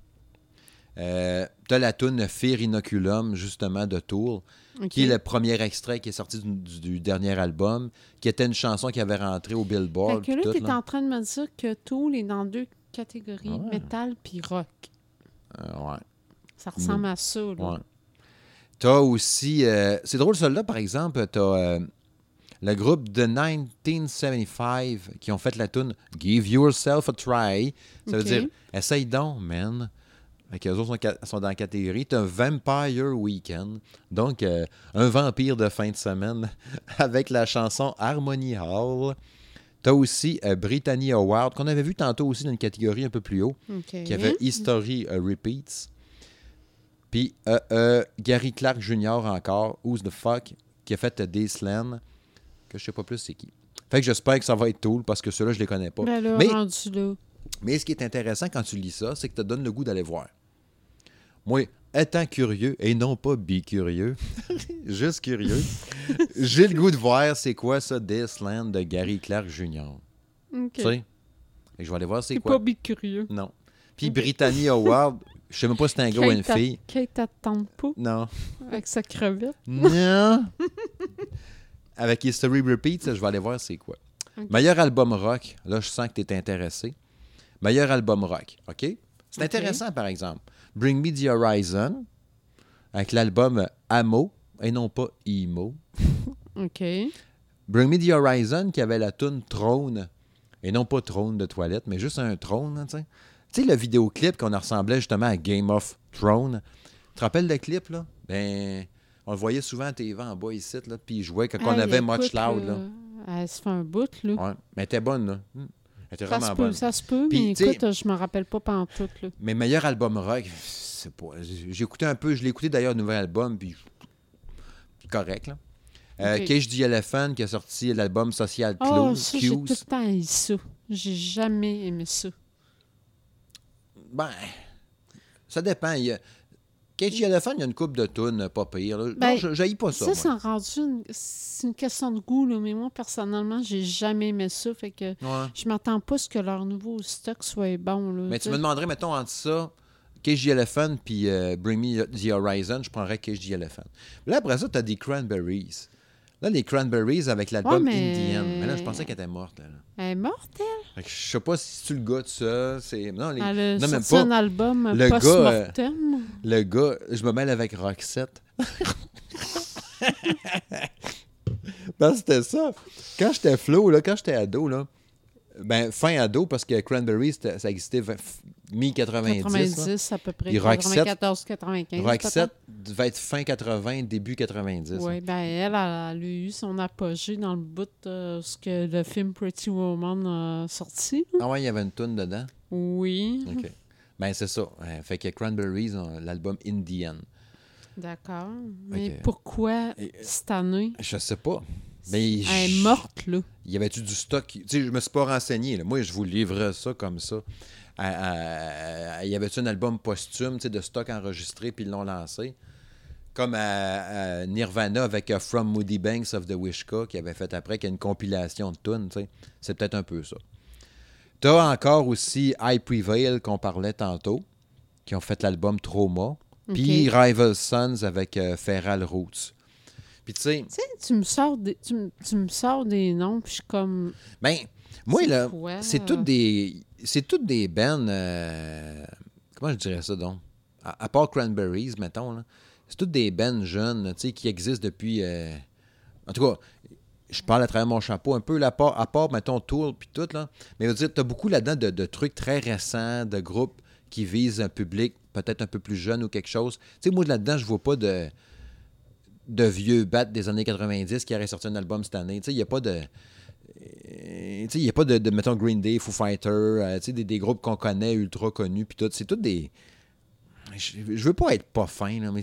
T'as la tune Fear Inoculum, justement, de Tour, qui est le premier extrait qui est sorti du, du- du dernier album, qui était une chanson qui avait rentré au Fait Billboard. que là, puis tout, tu es là. en train de me dire que Tool est dans deux catégories, ouais. métal puis rock. Ouais. Ça ressemble à ça, là. Ouais. T'as aussi. euh, c'est drôle, celui-là, par exemple, t'as euh, le groupe de 1975 qui ont fait la tune Give Yourself a Try. Ça veut dire Essaye donc, man. Fait les autres sont, sont dans la catégorie. T'as Vampire Weekend. Donc, euh, un vampire de fin de semaine avec la chanson Harmony Hall. T'as aussi euh, Brittany Award, qu'on avait vu tantôt aussi dans une catégorie un peu plus haut qui avait History euh, Repeats. Puis Gary Clark Jr. encore, Who's the Fuck, qui a fait Daysland, que je sais pas plus c'est qui. Fait que j'espère que ça va être Tool parce que ceux-là, je les connais pas. Ben là, mais, rendu là. mais ce qui est intéressant quand tu lis ça, c'est que ça te donne le goût d'aller voir. Moi, étant curieux et non pas bicurieux, juste curieux, j'ai le goût de voir c'est quoi ça, Daysland de Gary Clark Jr. OK. Tu sais? Et je vais aller voir c'est quoi. pas bicurieux. Non. Puis Brittany Howard, je sais même pas si c'est un gars ou une fille. Kate pas Non. avec sa crevette. Non. Avec History Repeat, ça, je vais aller voir c'est quoi. Meilleur album rock. Là, je sens que tu es intéressé. Meilleur album rock. OK? C'est intéressant, par exemple. Bring Me the Horizon, avec l'album Amo. et non pas emo. OK. Bring Me the Horizon qui avait la tune Trône et non pas Trône de toilette, mais juste un trône, hein, tu sais. Tu sais, le vidéoclip qu'on ressemblait justement à Game of Thrones. Tu te rappelles le clip, là? Ben, on le voyait souvent à TV en bas ici, là, puis il jouait quand on avait Much Loud, là. Elle se fait un bout, là. Ouais, mais elle était bonne, là. Hmm. Elle était Ça vraiment peut, bonne. ça se peut, Puis, mais écoute, je me rappelle pas pantoute, là. Mes meilleurs albums rock, c'est pas. J'ai écouté un peu, je l'ai écouté d'ailleurs, le nouvel album, puis. correct, là. Euh. Cage the Elephant qui a sorti l'album Social Oh, Clues. ça, j'ai tout le temps aimé ça. J'ai jamais aimé ça. Ben, ça dépend. Il y a... Cage Elephant, il y a une coupe de tunes pas pire. là. Ben, non, je pas ça. Ça, c'est rendu une... C'est une question de goût, là. Mais moi, personnellement, j'ai jamais aimé ça. Fait que Ouais. je m'attends pas à ce que leur nouveau stock soit bon, là. Mais tu tu me demanderais, mettons, entre ça, Cage Elephant puis euh, Bring Me the Horizon, je prendrais Cage Elephant. Là, après ça, tu as des Cranberries. Là, les Cranberries avec l'album Ouais, mais- Indian. Mais là, je pensais qu'elle était morte. Là. Elle est morte, elle? Fait que je sais pas si tu le gars de ça. C'est... Non, les... Elle a non, même pas. un album Le gars, euh. Le gars, je me mêle avec Roxette. Que c'était ça. Quand j'étais flow, là, quand j'étais ado, là, ben, fin ado, parce que Cranberries, c'était- ça existait v- f- mi-90. 90 à peu près. Puis Roxette- 94, 95. Roxette devait être fin 80, début 90. Oui, ben elle, elle, a eu son apogée dans le bout de ce que le film Pretty Woman a sorti. Ah ouais, il y avait une toune dedans? Oui, OK. Ben, c'est ça. Euh, Fait que Cranberries, l'album Indian. d'accord. Mais pourquoi Et- cette année? Je sais pas. Mais Elle est je- morte, là. Y avait-tu du stock? Tu sais, je me suis pas renseigné. là. Moi, je vous livre ça comme ça. À- y avait-tu un album posthume tu sais, de stock enregistré puis ils l'ont lancé? Comme à, à Nirvana avec euh, From Moody Banks of the Wishka qui avait fait après, qui a une compilation de tunes. tu sais. C'est peut-être un peu ça. T'as encore aussi I Prevail qu'on parlait tantôt, qui ont fait l'album Trauma. Puis. Rival Sons avec euh, Feral Roots. Puis tu sais, Tu tu me sors des, tu, me- tu me sors des noms, puis je suis comme... ben, moi C'est là, c'est toutes des. C'est toutes des bands. euh, comment je dirais ça donc? À, à part Cranberries, mettons, là. C'est toutes des bands jeunes, tu sais, qui existent depuis. euh, en tout cas, je parle à travers mon chapeau un peu, là, à part, à part mettons, Tool puis tout, là. Mais je veux dire, t'as beaucoup là-dedans de, de trucs très récents, de groupes qui visent un public peut-être un peu plus jeune ou quelque chose. Tu sais, moi, là-dedans, je vois pas de de vieux bats des années 90 qui auraient sorti un album cette année. Tu sais, il n'y a pas de. euh, tu sais, il n'y a pas de, de, mettons, Green Day, Foo Fighter, euh, tu sais, des, des groupes qu'on connaît, ultra connus, puis tout. C'est tout des. Je, je veux pas être pas fin, là, mais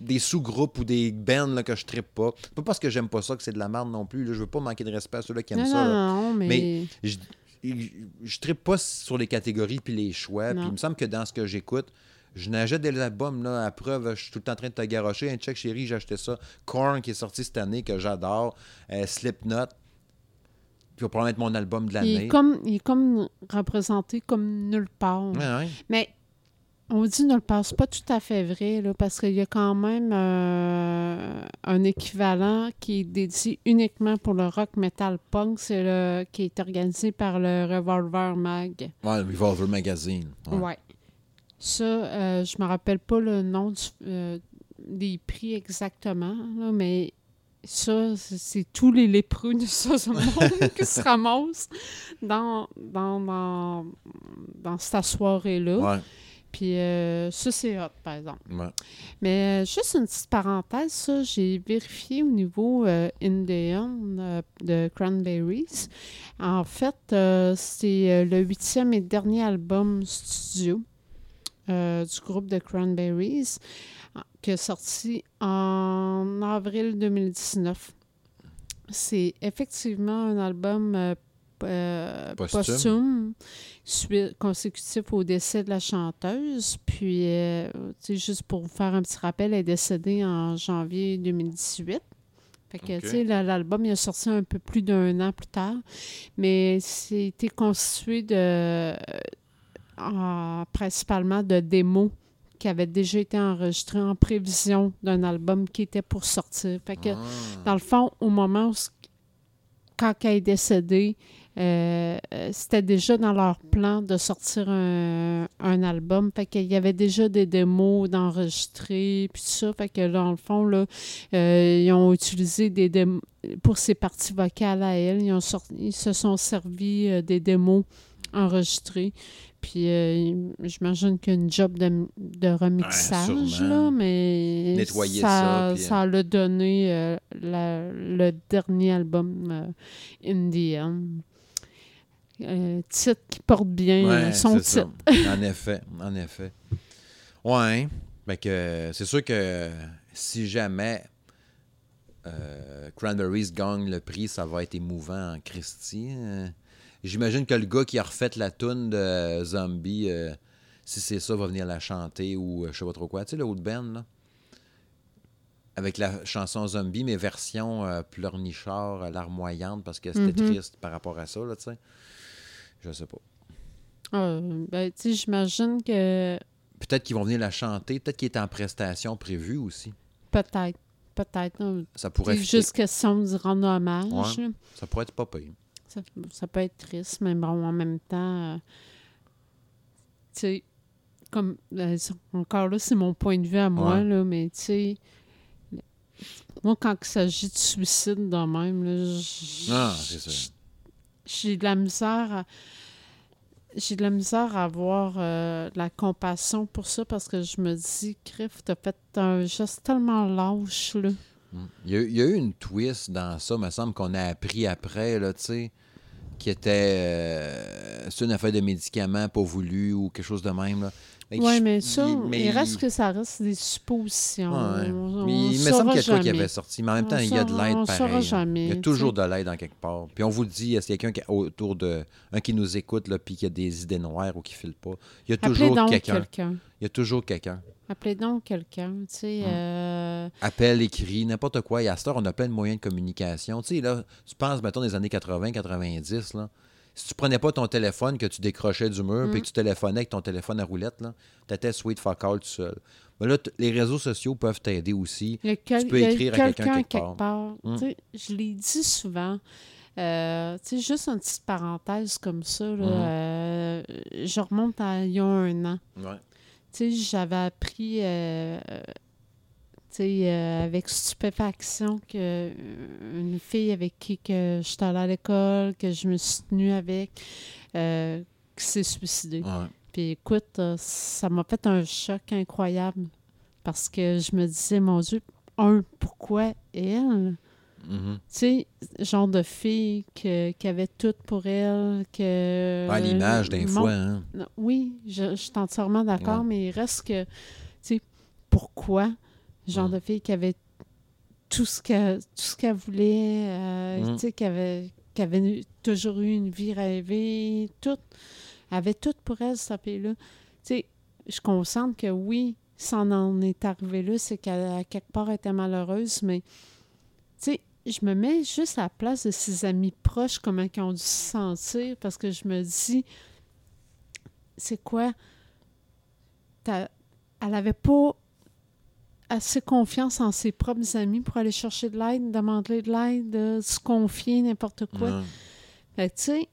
des sous-groupes ou des bands là, que je trippe pas. Pas parce que j'aime pas ça que c'est de la merde non plus. Là. Je veux pas manquer de respect à ceux-là qui aiment Non, ça. non, mais... Mais- Je, je, je trippe pas sur les catégories puis les choix. Puis il me semble que dans ce que j'écoute, je n'achète des albums, là, à preuve, je suis tout le temps en train de te garocher. Un check chéri, j'ai acheté ça. Korn qui est sorti cette année, que j'adore. Euh, Slipknot, qui va probablement être mon album de il, l'année. est comme, il est comme représenté comme nulle part. Ouais, ouais. Mais on dit nulle part, c'est pas tout à fait vrai, là, parce qu'il y a quand même euh, un équivalent qui est dédié uniquement pour le rock metal punk, c'est le qui est organisé par le Revolver Mag. Ouais, le Revolver Magazine. Ouais. Ouais. Ça, euh, je me rappelle pas le nom du, euh, des prix exactement, là, mais ça, c'est- tous les lépreux de ça, ce monde qui se ramassent dans, dans, dans, dans cette soirée-là. Ouais, Puis euh, ça, c'est hot, par exemple. ouais. Mais euh, juste une petite parenthèse, ça, j'ai vérifié au niveau euh, Indian de Cranberries. En fait, c'est le huitième et dernier album studio euh, du groupe de Cranberries qui est sorti en avril 2019. C'est effectivement un album euh, euh, Posthume. consécutif au décès de la chanteuse. Puis, euh, juste pour vous faire un petit rappel, elle est décédée en janvier 2018. Fait que, tu sais, la- l'album, il est sorti un peu plus d'un an plus tard. Mais c'était constitué de, en- principalement de démos qui avaient déjà été enregistrées en prévision d'un album qui était pour sortir. Fait que, Ah. dans le fond, au moment où, quand elle est décédée, euh, euh, c'était déjà dans leur plan de sortir un, un album. Fait qu'il y avait déjà des démos d'enregistrer, puis tout ça. Fait que dans le fond, là, euh, ils ont utilisé des démos pour ses parties vocales à elle. Ils, ont sorti, ils se sont servis euh, des démos enregistrées. Puis euh, j'imagine qu'il y a une job de, de remixage, là, mais Nettoyer ça, euh, ça l'a donné euh, la- le dernier album euh, In the End. Euh, titre qui porte bien euh, Ouais, son titre. En effet, en effet. Ouais. Fait que c'est sûr que si jamais euh, Cranberries gagne le prix, ça va être émouvant en Christie. Euh, J'imagine que le gars qui a refait la toune de Zombie, euh, si c'est ça, va venir la chanter ou euh, je sais pas trop quoi. Tu sais, le haut de Ben, là? Avec la chanson Zombie, mais version euh, pleurnichard, euh, larmoyante, parce que c'était Mhm. triste par rapport à ça, là, tu sais. Je sais pas. Euh, ben, tu sais, j'imagine que Peut-être qu'ils vont venir la chanter. Peut-être qu'il est en prestation prévue aussi. peut-être, peut-être. Ça pourrait, fitter. juste question de rendre hommage. Ouais. ça pourrait être pas pire. Ça, ça peut être triste, mais bon, en même temps, euh, tu sais, comme, euh, encore là, c'est mon point de vue à moi, Ouais. là, mais tu sais, moi, quand il s'agit de suicide de même, là, Ah, j'ai de la misère à... J'ai de la misère à avoir euh, de la compassion pour ça parce que je me dis, Criff, t'as fait un geste tellement lâche, là. Mm. Il y, a, il y a eu une twist dans ça, me semble, qu'on a appris après, là, tu sais, qui était. euh, une affaire de médicaments pas voulu ou quelque chose de même, là. Que Oui, mais ça, il, mais reste que ça reste des suppositions. Ouais. On- Mais il me semble qu'il y a qui avait sorti. Mais en même On temps, il y a de l'aide pareil. jamais, il y a toujours de l'aide en quelque part. Puis on vous le dit, il y a quelqu'un qui- autour de. Un qui nous écoute, là, puis qui a des idées noires ou qui file pas. Il y a toujours donc quelqu'un. Il y a toujours quelqu'un. Appelez donc quelqu'un, tu sais. Mm. euh, Appel, écrit, n'importe quoi. Et à cette heure, on a plein de moyens de communication. Tu sais, là, tu penses, mettons, des années 80, 90, là. Si tu prenais pas ton téléphone, que tu décrochais du mur, Mm. puis que tu téléphonais avec ton téléphone à roulette, là, t'étais sweet fuck all tout seul. Mais là, les réseaux sociaux peuvent t'aider aussi. quel- peux écrire à quelqu'un quelque quelque part. Mm. Tu Je l'ai dit souvent. Euh, tu sais, juste une petite parenthèse comme ça. Là, Mhm. euh, je remonte à il y a un an. Ouais. Tu sais, j'avais appris, euh, euh, avec stupéfaction que euh, une fille avec qui que j'étais allée à l'école, que je me suis tenue avec, euh, qui s'est suicidée. Ouais. Puis écoute, euh, ça m'a fait un choc incroyable parce que je me disais, mon Dieu, un, pourquoi elle? Mhm. Tu sais, genre de fille que, qui avait tout pour elle, que... Ah, l'image d'un fois, hein? Oui, je, je suis entièrement d'accord, Ouais. mais il reste que, tu sais, pourquoi? Genre de fille qui avait tout ce qu'elle tout ce qu'elle voulait, euh, Mm. sais, qui avait, qui avait toujours eu une vie rêvée, tout. Elle avait tout pour elle, cette fille-là. Tu sais, je consciente que oui, ça en est arrivé là, c'est qu'elle, à quelque part, était malheureuse, mais, tu sais, je me mets juste à la place de ses amis proches, comment ils ont dû se sentir, parce que je me dis, c'est quoi? Elle avait pas assez confiance en ses propres amis pour aller chercher de l'aide, demander de l'aide, euh, se confier, n'importe quoi. Fait que, tu sais,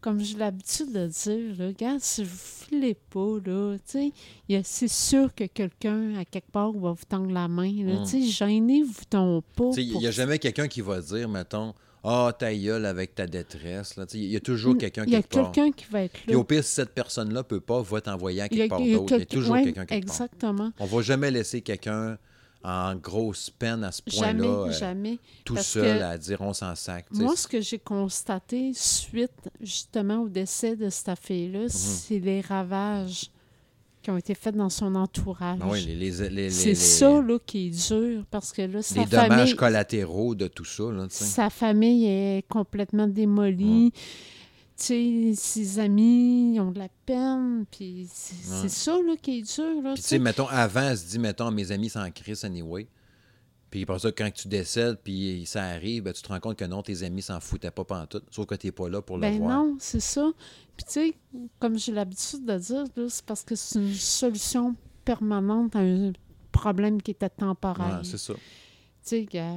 comme j'ai l'habitude de dire, là, regarde, si vous filez pas, là, tu sais, c'est sûr que quelqu'un, à quelque part, va vous tendre la main, là. Mm. Tu sais, gênez-vous donc pas. Tu sais, Il n'y a jamais quelqu'un qui va dire, mettons, Ah, ta gueule avec ta détresse. là. Il y a toujours quelqu'un Mm. Il y a quelqu'un qui va être Puis là. au pire, si cette personne-là peut pas, va t'envoyer à quelque part d'autre. Il y a quelqu'un- toujours ouais, quelqu'un part. Exactement. On va jamais laisser quelqu'un en grosse peine à ce Jamais, point-là, euh, jamais. tout parce seul à dire on s'en sac. Moi, ce que j'ai constaté suite justement au décès de cette fille-là, c'est les ravages qui ont été faits dans son entourage. Ah oui, les, les, les- les- c'est ça là, qui est dur parce que là, sa les dommages collatéraux de tout ça. Là, sa famille est complètement démolie. Ses amis ils ont de la peine, puis c'est ça là, qui est dur. Là, Puis, mettons, avant, elle se dit, mettons, mes amis s'en crissent anyway. Puis après ça, quand tu décèdes, puis ça arrive, ben, tu te rends compte que non, tes amis s'en foutaient pas pantoute. Sauf que t'es pas là pour le Ben voir. non, c'est ça. Puis tu sais, comme j'ai l'habitude de dire, c'est parce que c'est une solution permanente à un problème qui était temporaire. Ouais, c'est ça. Tu sais, gars,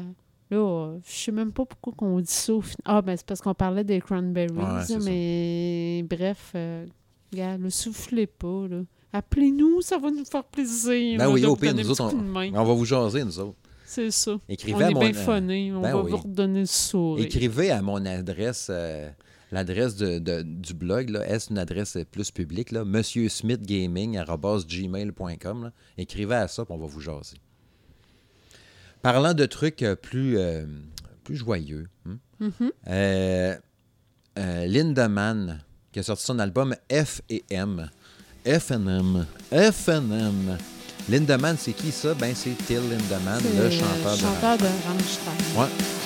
Là, je sais même pas pourquoi qu'on dit ça. au fin- Ah, ben c'est parce qu'on parlait des cranberries, Ouais, ça. mais bref, euh, gars, ne soufflez pas, là. Appelez-nous, ça va nous faire plaisir. Ben là, oui, au pire, nous autres, on, on va vous jaser, nous autres. C'est ça. Écrivez on à est mon... bien funny. On ben va oui. vous redonner le sourire. Écrivez à mon adresse, euh, l'adresse de- de- du blog, là, est une adresse plus publique, là, monsieursmithgaming.com. là. Écrivez à ça, puis on va vous jaser. Parlant de trucs euh, plus, euh, plus joyeux, hein, euh, euh, Lindemann, qui a sorti son album F et M. F and M. F and M. Lindemann, c'est qui ça? Ben, c'est Till Lindemann, le chanteur chanteur de Rammstein. Ouais.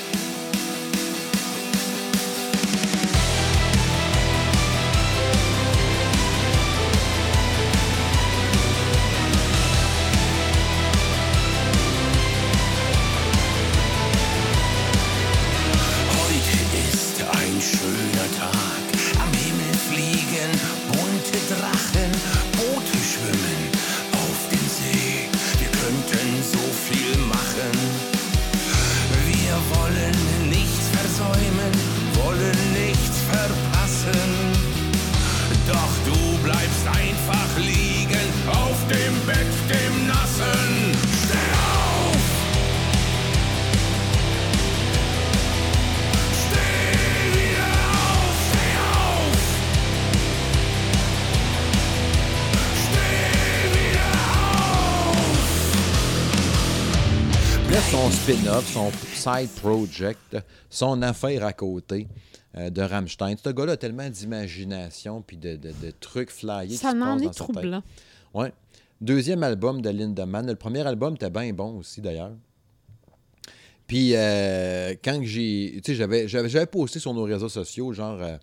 Side project, son affaire à côté euh, de Rammstein. Ce gars-là a tellement d'imagination puis de, de- de trucs flyés Ça qui se en passent est troublant. Ouais. Deuxième album de Lindemann. Le premier album était bien bon aussi, d'ailleurs. Puis, euh, quand j'ai. Tu sais, j'avais, j'avais, j'avais posté sur nos réseaux sociaux, genre, euh,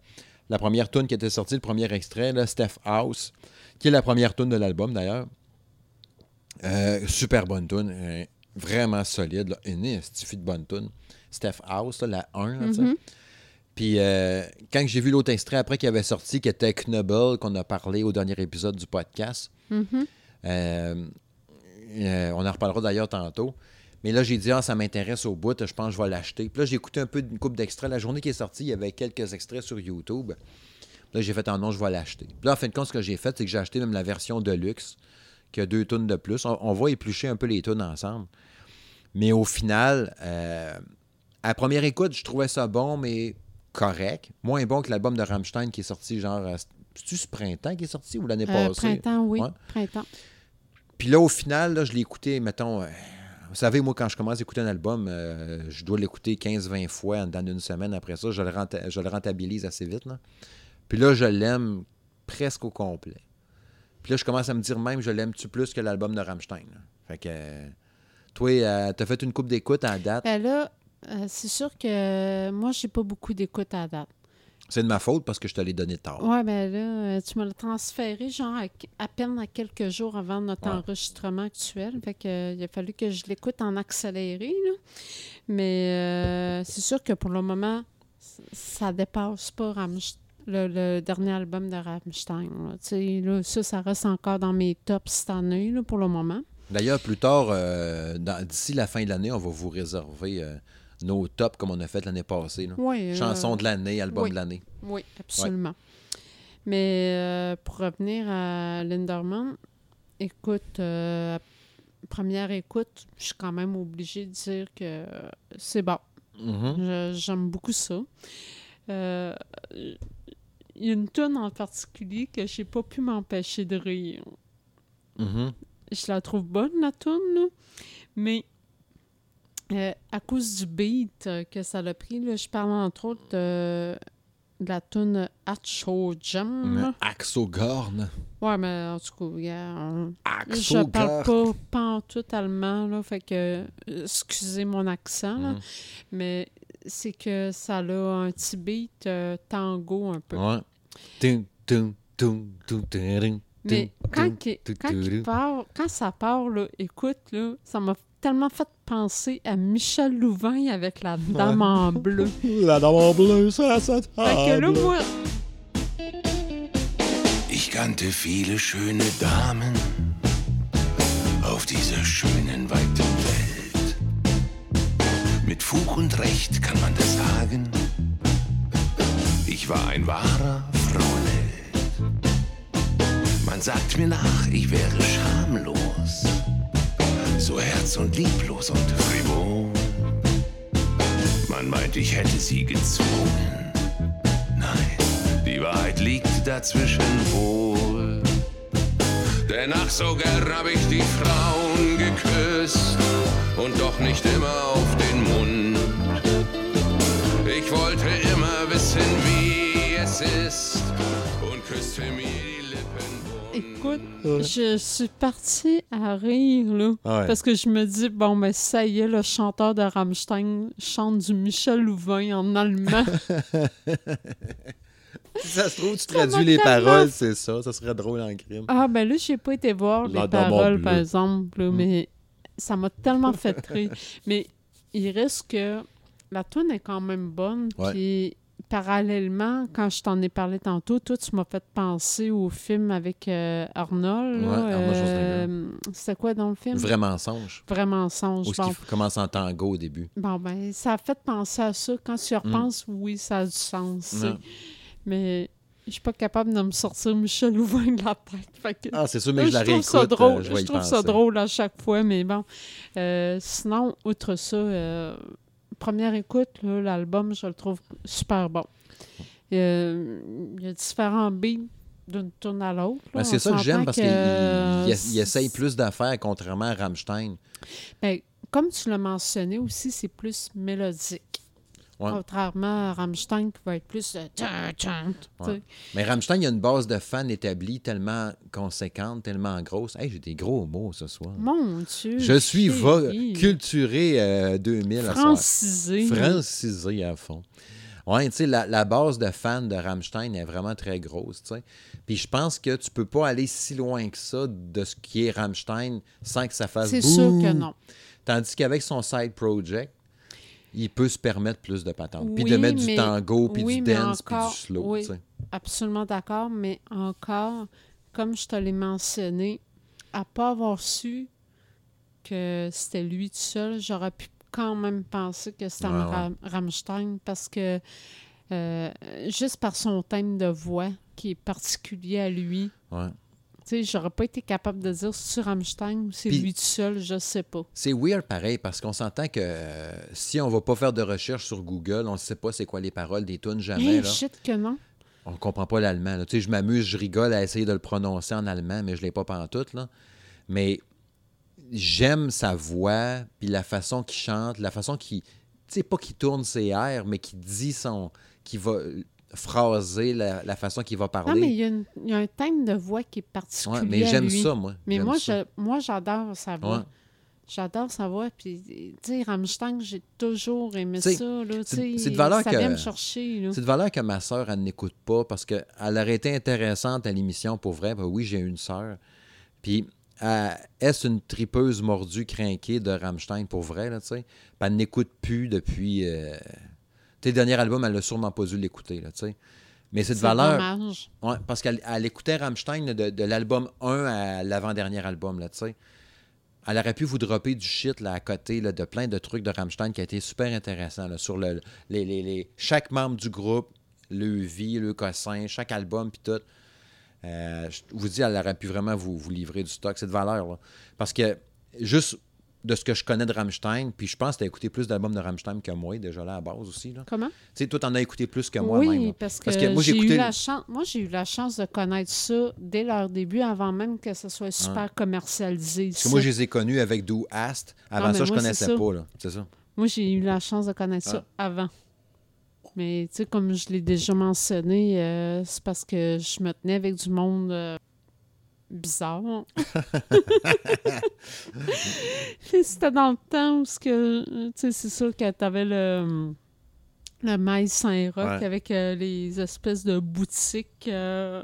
la première tune qui était sortie, le premier extrait, là, Steph House, qui est la première tune de l'album, d'ailleurs. Euh, super bonne tune. Vraiment solide. Là. Une estifie de bonne tune. Steph House, là, la 1, là, tu sais. Mhm. Puis euh, quand j'ai vu l'autre extrait après qui avait sorti, qui était Knubble, qu'on a parlé au dernier épisode du podcast, Mhm. euh, euh, on en reparlera d'ailleurs tantôt. Mais là, j'ai dit, ah, ça m'intéresse au bout, je pense que je vais l'acheter. Puis là, j'ai écouté un peu d'une coupe d'extraits. La journée qui est sortie, il y avait quelques extraits sur YouTube. Là, j'ai fait, ah non, je vais l'acheter. Puis là, en fin de compte, ce que j'ai fait, c'est que j'ai acheté même la version de luxe, qui a deux tonnes de plus. On, on va éplucher un peu les tonnes ensemble. Mais au final, euh, à première écoute, je trouvais ça bon, mais correct. Moins bon que l'album de Rammstein qui est sorti, genre, euh, c'est-tu ce printemps qui est sorti ou l'année Euh, passée? printemps, oui. Ouais. Printemps. Puis là, au final, là, je l'ai écouté, mettons. euh, vous savez, moi, quand je commence à écouter un album, euh, je dois l'écouter 15-20 fois dans une semaine. Après ça, je le, renta- je le rentabilise assez vite. Là. Puis là, je l'aime presque au complet. Puis là, je commence à me dire même, je l'aime-tu plus que l'album de Rammstein. là? Fait que. Toi, euh, t'as fait une coupe d'écoute à date? Ben là, euh, c'est sûr que moi, j'ai pas beaucoup d'écoute à date. C'est de ma faute parce que je te l'ai donné tard. Ouais, ben là, euh, tu me l'as transféré genre à, à peine à quelques jours avant notre Ouais. enregistrement actuel. Fait que il a fallu que je l'écoute en accéléré, là. Mais euh, c'est sûr que pour le moment, ça dépasse pas le, le dernier album de Rammstein. là. Là, ça, ça reste encore dans mes tops cette année, là, pour le moment. D'ailleurs, plus tard, euh, d'ici la fin de l'année, on va vous réserver euh, nos tops comme on a fait l'année passée. là. Ouais, euh, Chanson de l'année, album oui. de l'année. Oui, absolument. Mais pour revenir à Linderman, écoute, première écoute, je suis quand même obligée de dire que c'est bon. Mhm. Je- J'aime beaucoup ça. Euh, Il y a une tonne en particulier que j'ai pas pu m'empêcher de rire. Mhm. Je la trouve bonne, la tune, mais euh, à cause du beat euh, que ça a pris, là, je parle entre autres de, de la tune Hacho Jam. Axogorn. Ouais, mais en tout cas, regarde, je parle pas, pas en tout allemand, là, fait que, euh, excusez mon accent, là, Mhm. mais c'est que ça a un petit beat euh, tango un peu. Ouais. Tum, tum, tum, tum, tum, Mais quand, quand, part, quand ça part, là, écoute, là, ça m'a tellement fait penser à Michel Louvain avec la dame en bleu. La dame en bleu, ça, ça Fait que là, moi, Ich kannte viele schöne Damen auf dieser schönen weiten Welt. Mit Fug und Recht, kann man das sagen? Ich war ein wahrer Frauenheld. Man sagt mir nach, ich wäre schamlos, so herz- und lieblos und frivol. Man meint, ich hätte sie gezwungen. Nein, die Wahrheit liegt dazwischen wohl. Denn ach, so gern hab ich die Frauen geküsst und doch nicht immer auf den Mund. Ich wollte immer wissen, wie es ist und küsste mir Écoute, je suis partie à rire, là. Ouais. Parce que je me dis, bon, ben ça y est, le chanteur de Rammstein chante du Michel Louvain en allemand. Si ça se trouve, tu traduis les tellement- paroles, c'est ça. Ça serait drôle en crime. ah, ben là, j'ai pas été voir les paroles, par exemple, là, Mm. mais ça m'a tellement fait rire. Mais il reste que la tune est quand même bonne, puis parallèlement, quand je t'en ai parlé tantôt, toi, tu m'as fait penser au film avec euh, Arnold. là, Ouais, Arnold euh, C'était quoi dans le film? Vrai mensonge. Vrai mensonge. Ou ce Bon, qui commence en tango au début. bon, ben, ça a fait penser à ça. Quand tu y repenses, oui, ça a du sens. Mm. Mais je suis pas capable de me sortir Michel Louvain de la tête. Que- Ah, c'est sûr, mais je la trouve réécoute. ça drôle. euh, je trouve ça penser. drôle à chaque fois, mais bon. Euh, sinon, outre ça, euh, première écoute, l'album, je le trouve super bon. Euh, Il y a différents beats d'une tune à l'autre. Ben, c'est ça que j'aime parce qu'il euh, il- il essaye plus d'affaires contrairement à Rammstein. ben, comme tu l'as mentionné aussi, c'est plus mélodique. Ouais. Contrairement à Rammstein qui va être plus euh. Ouais. Mais Rammstein, il y a une base de fans établie tellement conséquente, tellement grosse. Hey, j'ai des gros mots ce soir. Mon Dieu. Je suis culturé euh, 2000 à soir. Francisé. Francisé à fond. Ouais, tu sais, la, la base de fans de Rammstein est vraiment très grosse, tu sais. Puis je pense que tu peux pas aller si loin que ça de ce qui est Rammstein sans que ça fasse C'est sûr que non. Tandis qu'avec son side project, il peut se permettre plus de patentes. puis Oui, de mettre mais- du tango, puis oui, du dance, puis du slow, oui. Absolument d'accord, mais encore, comme je te l'ai mentionné, à pas avoir su que c'était lui tout seul, j'aurais pu quand même penser que c'était ouais. Rammstein parce que euh, juste par son thème de voix qui est particulier à lui, Ouais. Tu sais, j'aurais pas été capable de dire c'est Rammstein ou c'est lui tout seul, je sais pas. C'est weird pareil parce qu'on s'entend que euh, si on va pas faire de recherche sur Google, on ne sait pas c'est quoi les paroles des tunes jamais. Hey, là. shit que non. On comprend pas l'allemand. là. Tu sais, je m'amuse, je rigole à essayer de le prononcer en allemand, mais je l'ai pas pantoute, là. Mais j'aime sa voix, puis la façon qu'il chante, la façon qu'il... Tu sais, pas qu'il tourne ses airs, mais qu'il dit son... qu'il va phraser la, la façon qu'il va parler. Non, mais il y, a une- il y a un thème de voix qui est particulier Ouais, mais j'aime ça, moi. Mais moi, ça. je, moi, j'adore sa voix. Ouais. J'adore sa voix. Puis, tu sais, Rammstein, j'ai toujours aimé T'sais, ça. Là, c'est- de valeur ça que- vient me chercher. Là. C'est de valeur que ma sœur, elle n'écoute pas parce qu'elle aurait été intéressante à l'émission pour vrai. Ben oui, j'ai une sœur. Puis, c'est une tripeuse mordue, crinquée de Rammstein pour vrai, là, tu sais? Puis elle n'écoute plus depuis. Euh... Tes derniers albums, elle n'a sûrement pas dû l'écouter, là, tu sais. Mais c'est de C'est valeur. Ouais, parce qu'elle elle écoutait Rammstein de, de l'album 1 à l'avant-dernier album, là, tu sais. Elle aurait pu vous dropper du shit là, à côté là, de plein de trucs de Rammstein qui a été super intéressant là, sur le, les, les- les- chaque membre du groupe, le vie, le cossin, chaque album, puis tout. Euh, je vous dis, elle aurait pu vraiment vous, vous livrer du stock. C'est de valeur, là. Parce que juste de ce que je connais de Rammstein, puis je pense que tu as écouté plus d'albums de Rammstein que moi, déjà là, à base aussi. Là. Comment? Tu sais, toi, t'en as écouté plus que moi, oui, même. parce que, Parce que moi, j'ai eu le- la chance. Moi, j'ai eu la chance de connaître ça dès leur début, avant même que ce soit super commercialisé. Parce que moi, je les ai connus avec Do Ast. Avant Non, mais ça, je moi, connaissais pas, là. C'est ça. Moi, j'ai eu la chance de connaître ça avant. Mais tu sais, comme je l'ai déjà mentionné, euh, c'est parce que je me tenais avec du monde euh, bizarre. C'était dans le temps où ce que, tu sais, c'est sûr que tu avais le, le Maïs Saint-Roch Ouais. avec euh, les espèces de boutiques euh,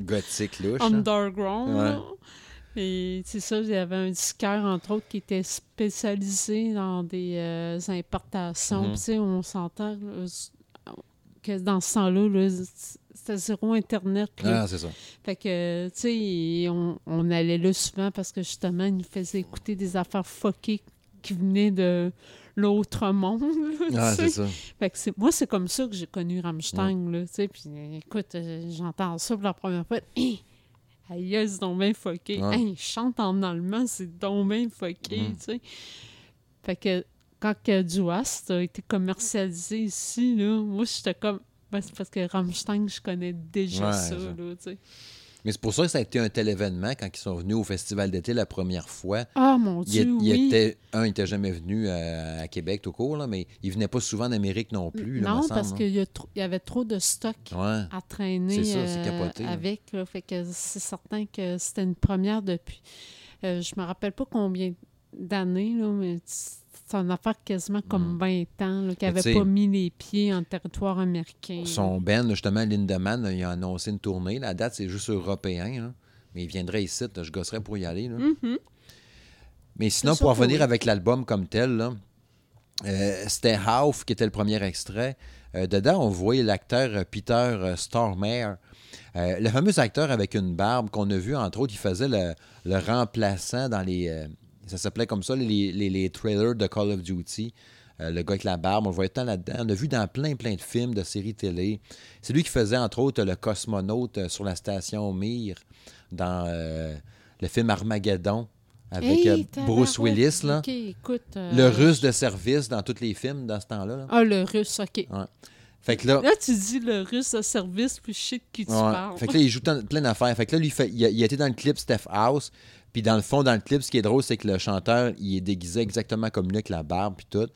Gothique louche. hein. underground. Ouais. Et c'est ça, il y avait un disquaire, entre autres, qui était spécialisé dans des euh, importations. Tu sais, on s'entend que dans ce temps-là, là, c'était zéro Internet. là. Ah, c'est ça. Fait que, tu sais, on, on allait là souvent parce que justement, ils nous faisaient écouter des affaires fuckées qui venait de l'autre monde. là, Ah, c'est ça. Fait que moi, c'est comme ça que j'ai connu Rammstein, là, tu sais. Puis écoute, euh, j'entends ça pour la première fois. Hey, aïe, c'est donc bien fucké. Ouais. Hey, il chante en allemand, c'est donc bien fucké, Mm. tu sais. Fait que quand que Duast a été commercialisé ici, là, moi, j'étais comme... Ben, c'est parce que Rammstein, je connais déjà Ouais, ça, là. Mais c'est pour ça que ça a été un tel événement quand ils sont venus au Festival d'été la première fois. Ah, mon Dieu, il oui. était, un, il n'était jamais venu à, à Québec tout court, là, mais il venait pas souvent d'Amérique non plus. là, non, me parce hein. qu'il y, a trop- il y avait trop de stock Ouais. à traîner ça, euh, capoté, avec. là. fait que c'est certain que c'était une première depuis. euh, je me rappelle pas combien d'années, mais c'est une affaire quasiment comme 20 ans là, qu'il Mm. N'avait pas mis les pieds en territoire américain. Son band, justement, Lindemann, il a annoncé une tournée. La date, c'est juste européen. Mais il viendrait ici. là, je gosserais pour y aller. là. Mhm. Mais sinon, pour revenir oui. avec l'album comme tel, là, euh, c'était Half qui était le premier extrait. Euh, dedans, on voyait l'acteur euh, Peter Stormare. Euh, le fameux acteur avec une barbe qu'on a vu, entre autres, il faisait le, le remplaçant dans les. Ça s'appelait comme ça, les, les- les trailers de Call of Duty. Euh, le gars avec la barbe, on le voyait tant là-dedans. On l'a vu dans plein, plein de films, de séries télé. C'est lui qui faisait, entre autres, le cosmonaute euh, sur la station Mir dans euh, le film Armageddon avec Hey, Bruce. Willis, là. Écoute. euh, Le russe de service dans tous les films dans ce temps-là. là. Ah, le russe, OK. Fait que là, Là, tu dis le russe de service, puis de qui tu ouais. parles. fait que là, il joue plein d'affaires. Fait que là, lui, fait- il a, il a été dans le clip Steph House. Puis dans le fond, dans le clip, ce qui est drôle, c'est que le chanteur, il est déguisé exactement comme lui, avec la barbe puis tout.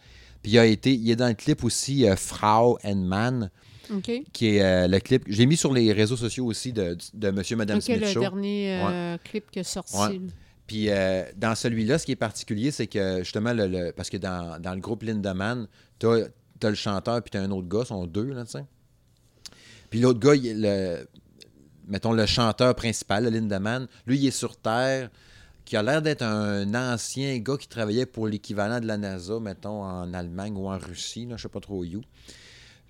Puis il a été, il est dans le clip aussi euh, Frau and Man, OK. qui est euh, le clip. J'ai mis sur les réseaux sociaux aussi de, de Monsieur Madame OK, Smith le Show. dernier euh, clip qui est sorti. Ouais. Puis dans celui-là, ce qui est particulier, c'est que justement, le, le- parce que dans, dans le groupe Lindemann, t'as as le chanteur puis t'as un autre gars, sont deux, là, tu sais. Puis l'autre gars, il le, mettons le chanteur principal, Lindemann, lui, il est sur Terre, qui a l'air d'être un ancien gars qui travaillait pour l'équivalent de la NASA, mettons, en Allemagne ou en Russie, là, je sais pas trop où.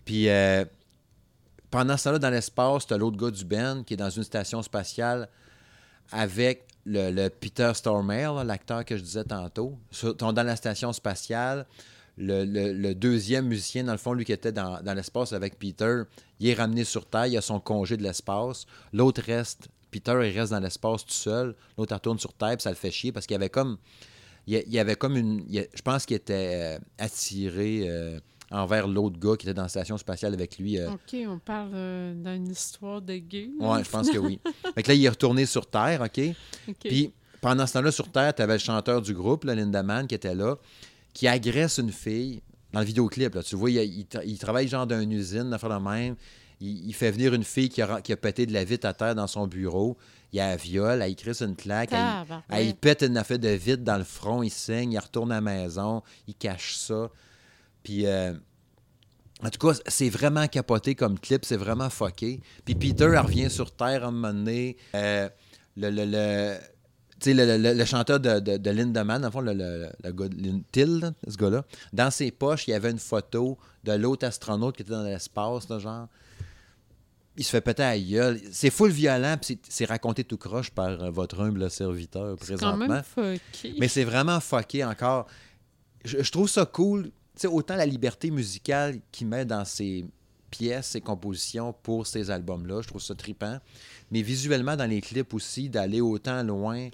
Puis euh, pendant ce temps-là, dans l'espace, t'as l'autre gars du band qui est dans une station spatiale avec le, Peter Stormare, là, l'acteur que je disais tantôt. Dans la station spatiale. Le, deuxième musicien, dans le fond, lui qui était dans l'espace avec Peter, il est ramené sur Terre, il a son congé de l'espace. L'autre reste, Peter, il reste dans l'espace tout seul. L'autre, retourne sur Terre, puis ça le fait chier parce qu'il y avait comme. Il y avait comme une. il je pense qu'il était euh, attiré euh, envers l'autre gars qui était dans la station spatiale avec lui. euh, OK, on parle euh, d'une histoire de gay. Ouais, je pense que oui. Fait que là, il est retourné sur Terre, OK? OK. Puis pendant ce temps-là, sur Terre, tu avais le chanteur du groupe, là, Lindemann, qui était là, qui agresse une fille dans le vidéoclip. Là. Tu vois, il, il tra- il travaille genre dans une usine, d'affaires de même. Il, il fait venir une fille qui a, qui a pété de la vitre à terre dans son bureau. Il la viole, elle crisse une claque, elle, Tabarouette. elle, il pète une affaire de vitre dans le front, il saigne, il retourne à la maison, il cache ça. Puis, euh, en tout cas, c'est vraiment capoté comme clip, c'est vraiment fucké. Puis Peter, elle revient sur Terre à un moment donné. Euh, le, le, le- tu sais, le, le- le chanteur de, de, de Lindemann, en fond, le, le, le gars Till, ce gars-là, dans ses poches, il y avait une photo de l'autre astronaute qui était dans l'espace, genre. Il se fait péter à la gueule. C'est full violent, puis c'est- raconté tout croche par euh, votre humble serviteur quand présentement. même fucké. Mais c'est vraiment fucké encore. Je, je trouve ça cool. Tu sais, autant la liberté musicale qu'il met dans ses pièces, ses compositions pour ces albums-là, je trouve ça trippant. Mais visuellement, dans les clips aussi, d'aller autant loin,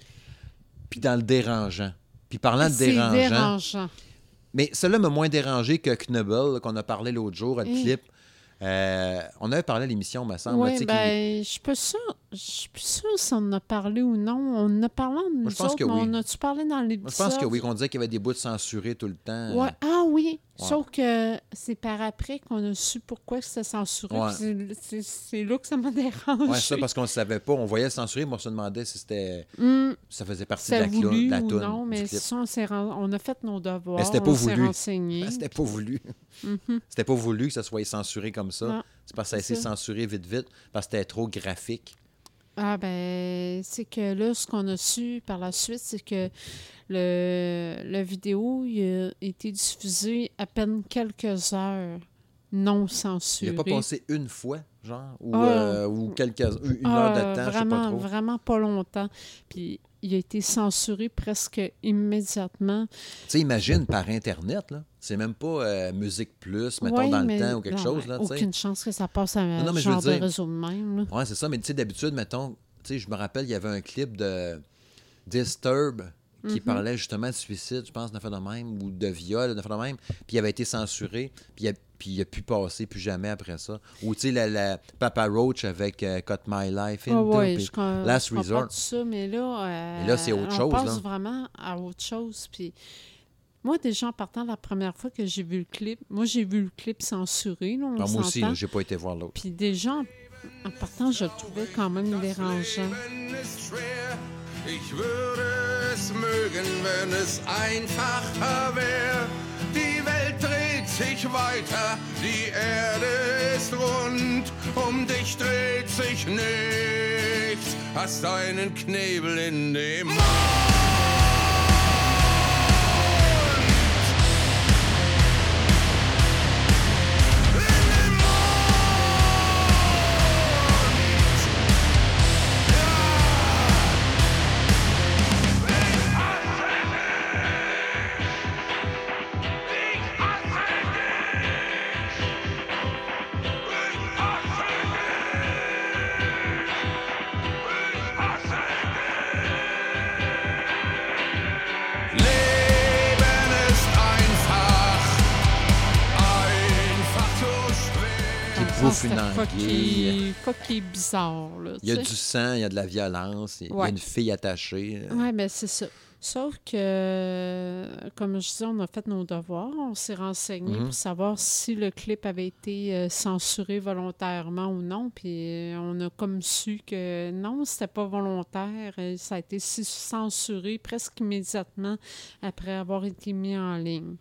puis dans le dérangeant. Puis parlant de dérangeant, dérangeant. mais cela m'a moins dérangé que Knubbel, là, qu'on a parlé l'autre jour, le Hein. clip. Euh, on avait parlé à l'émission, me semble. Oui, ben, je suis pas sûre. Je suis plus sûre si on en a parlé ou non. On en a parlé de nous autres, que mais oui. on a-tu parlé dans l'épisode? je pense que oui, qu'on disait qu'il y avait des bouts censurés tout le temps. Ouais. Ah oui, Ouais. sauf que c'est par après qu'on a su pourquoi c'était censuré. Ouais. c'est- là que ça m'a dérangé. Ouais, ça, parce qu'on ne savait pas. On voyait le censuré, mais on se demandait si c'était Hum, ça faisait partie de la, voulu de la ou toune, non, mais ça, on, on a fait nos devoirs. Mais c'était pas on s'est voulu. renseigné. C'était pas voulu. Mhm. C'était pas voulu que ça soit censuré comme ça. C'est parce que ça a été censuré vite, vite, parce que c'était trop graphique. Ah ben, c'est que là, ce qu'on a su par la suite, c'est que le, la vidéo il a été diffusée à peine quelques heures non Il censurée. n'a pas passé une fois, genre, ou, Ah. euh, ou quelques, une Ah, heure de temps, vraiment, je sais pas trop. vraiment pas longtemps. Puis il a été censuré presque immédiatement. Tu sais, imagine par Internet, là. C'est même pas euh, Musique Plus, mettons, dans le temps ou quelque non, chose, là. Aucune chance que ça passe à un Non, genre de dire- réseau de même. là. Ouais, c'est ça, mais tu sais, d'habitude, mettons, tu sais, je me rappelle, il y avait un clip de Disturb Mhm. qui parlait justement de suicide, je pense, d'un fait de même, ou de viol, d'un fait de même, puis il avait été censuré, puis il a, puis il a pu passer plus jamais après ça. Ou, tu sais, la, la Papa Roach avec euh, Cut My Life Ah Into, ouais, je, Last je Resort. tout ça, mais là, euh, Mais là, c'est autre on chose, passe là. vraiment à autre chose. Puis moi, déjà, en partant la première fois que j'ai vu le clip, moi, j'ai vu le clip censuré, là, on Ah, moi aussi, j'ai pas été voir l'autre. Puis déjà, en, en partant, je le trouvais quand même dérangeant. Ich würde es mögen, wenn es einfacher wäre. Die Welt dreht sich weiter, die Erde ist rund. Um dich dreht sich nichts. Hast einen Knebel in dem Mund. Fucké- fucké bizarre, là, Il y a du sang, il y a de la violence, il y a une fille attachée. Oui, mais c'est ça. Sauf que, comme je disais, on a fait nos devoirs, on s'est renseigné Mhm. pour savoir si le clip avait été euh, censuré volontairement ou non. Puis euh, on a comme su que non, c'était pas volontaire. ça a été censuré presque immédiatement après avoir été mis en ligne.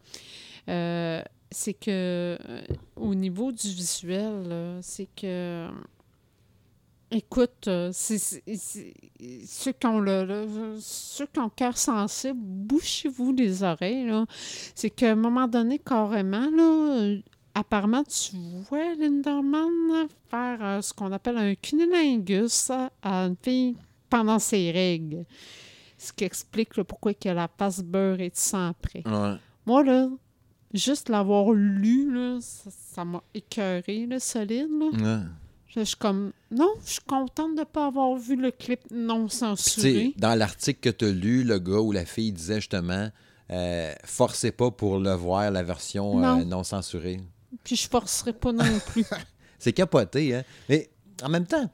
Euh, c'est que euh, au niveau du visuel, c'est que Écoute, euh, c'est, ceux qui ont le, le- ceux qui ont le cœur sensible, bouchez-vous les oreilles. Là. C'est qu'à un moment donné, carrément, là, euh, apparemment, tu vois Linderman faire euh, ce qu'on appelle un cunilingus à une fille pendant ses règles. Ce qui explique là, pourquoi que la face beurre et de sang après. Ouais. Moi, là, juste l'avoir lu, là, ça, m'a écœuré, solide. Là. Ouais. Je suis comme, non, je suis contente de ne pas avoir vu le clip non censuré. dans l'article que tu as lu, le gars ou la fille disait justement euh, forcez pas pour le voir, la version euh, Non. non censurée. Puis je forcerai pas non plus. C'est capoté, hein? Mais en même temps,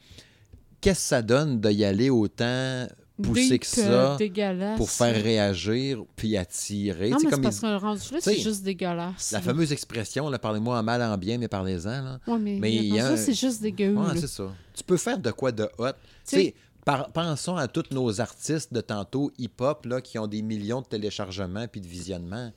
qu'est-ce que ça donne d'y aller autant Deep, que euh, ça dégueulasse. pour faire réagir puis attirer? Non, mais c'est comme parce rendu là, sais, c'est juste dégueulasse. la fameuse expression, là, parlez-moi en mal, en bien, mais parlez-en. Ouais, mais, mais il y a ça, c'est juste dégueu. Ouais, là. c'est ça. Tu peux faire de quoi de hot. Tu sais- sais, par- pensons à tous nos artistes de tantôt hip-hop là, qui ont des millions de téléchargements puis de visionnements.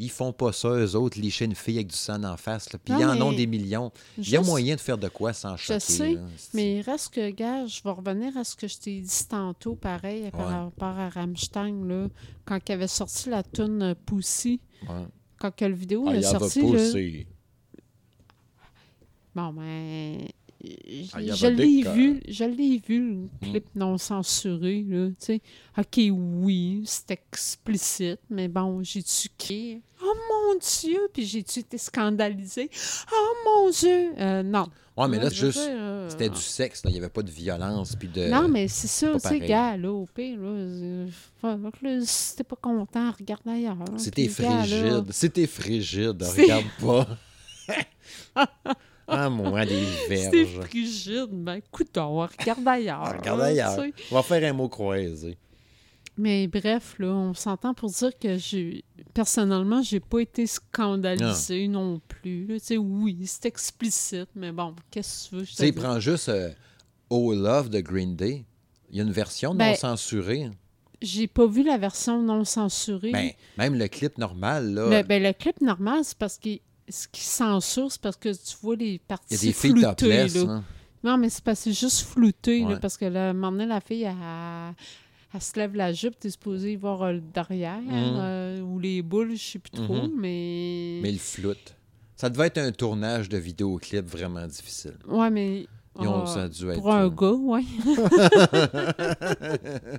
Ils font pas ça, eux autres, licher une fille avec du sang en face. là. Puis Non, ils en ont des millions. Il y a moyen de faire de quoi sans Je choquer. sais, là. C'est- mais il reste que, gars, je vais revenir à ce que je t'ai dit tantôt, pareil, par rapport à Rammstein, là, quand il avait sorti la tune Pussy, Ouais. quand que le vidéo Ah, est sorti, là, Bon, ben. Ah, je l'ai vu, je l'ai vu, le clip non censuré, là, tu sais. OK, oui, c'est explicite, mais bon, j'ai-tu qui? Oh mon Dieu! Puis j'ai-tu été scandalisée? Oh mon Dieu! Euh, non. Ouais, mais là, juste, euh, c'était du sexe. là. Il n'y avait pas de violence. Puis de... Non, mais c'est ça, tu sais, gars, là, au pire, là, euh, si t'es pas content, regarde ailleurs. C'était frigide. C'était frigide. Regarde pas. ah, moi, C'était verges. frigide, ben, coudon, regarde ailleurs. Regarde ailleurs. On va faire un mot croisé. Mais bref, là, on s'entend pour dire que j'ai personnellement, j'ai pas été scandalisée non, plus. Tu sais, oui, c'est explicite, mais bon, qu'est-ce que tu veux? Tu sais, prends juste euh, Oh Love de Green Day. Il y a une version non Ben, censurée. J'ai pas vu la version non censurée. Ben, même le clip normal, là, Le, ben, le clip normal, c'est parce que ce qui censure, c'est parce que tu vois les parties il y a des filles topless. là. Non, mais c'est parce que c'est juste flouté, là, parce que là, à un moment donné, la fille, elle, elle se lève la jupe, t'es supposé voir euh, le derrière, Mhm. euh, ou les boules, je sais plus trop, Mhm. mais... Mais il floute. Ça devait être un tournage de vidéoclip vraiment difficile. Ouais, mais Ils ont- Ah, ça a dû être. Pour un gars, oui.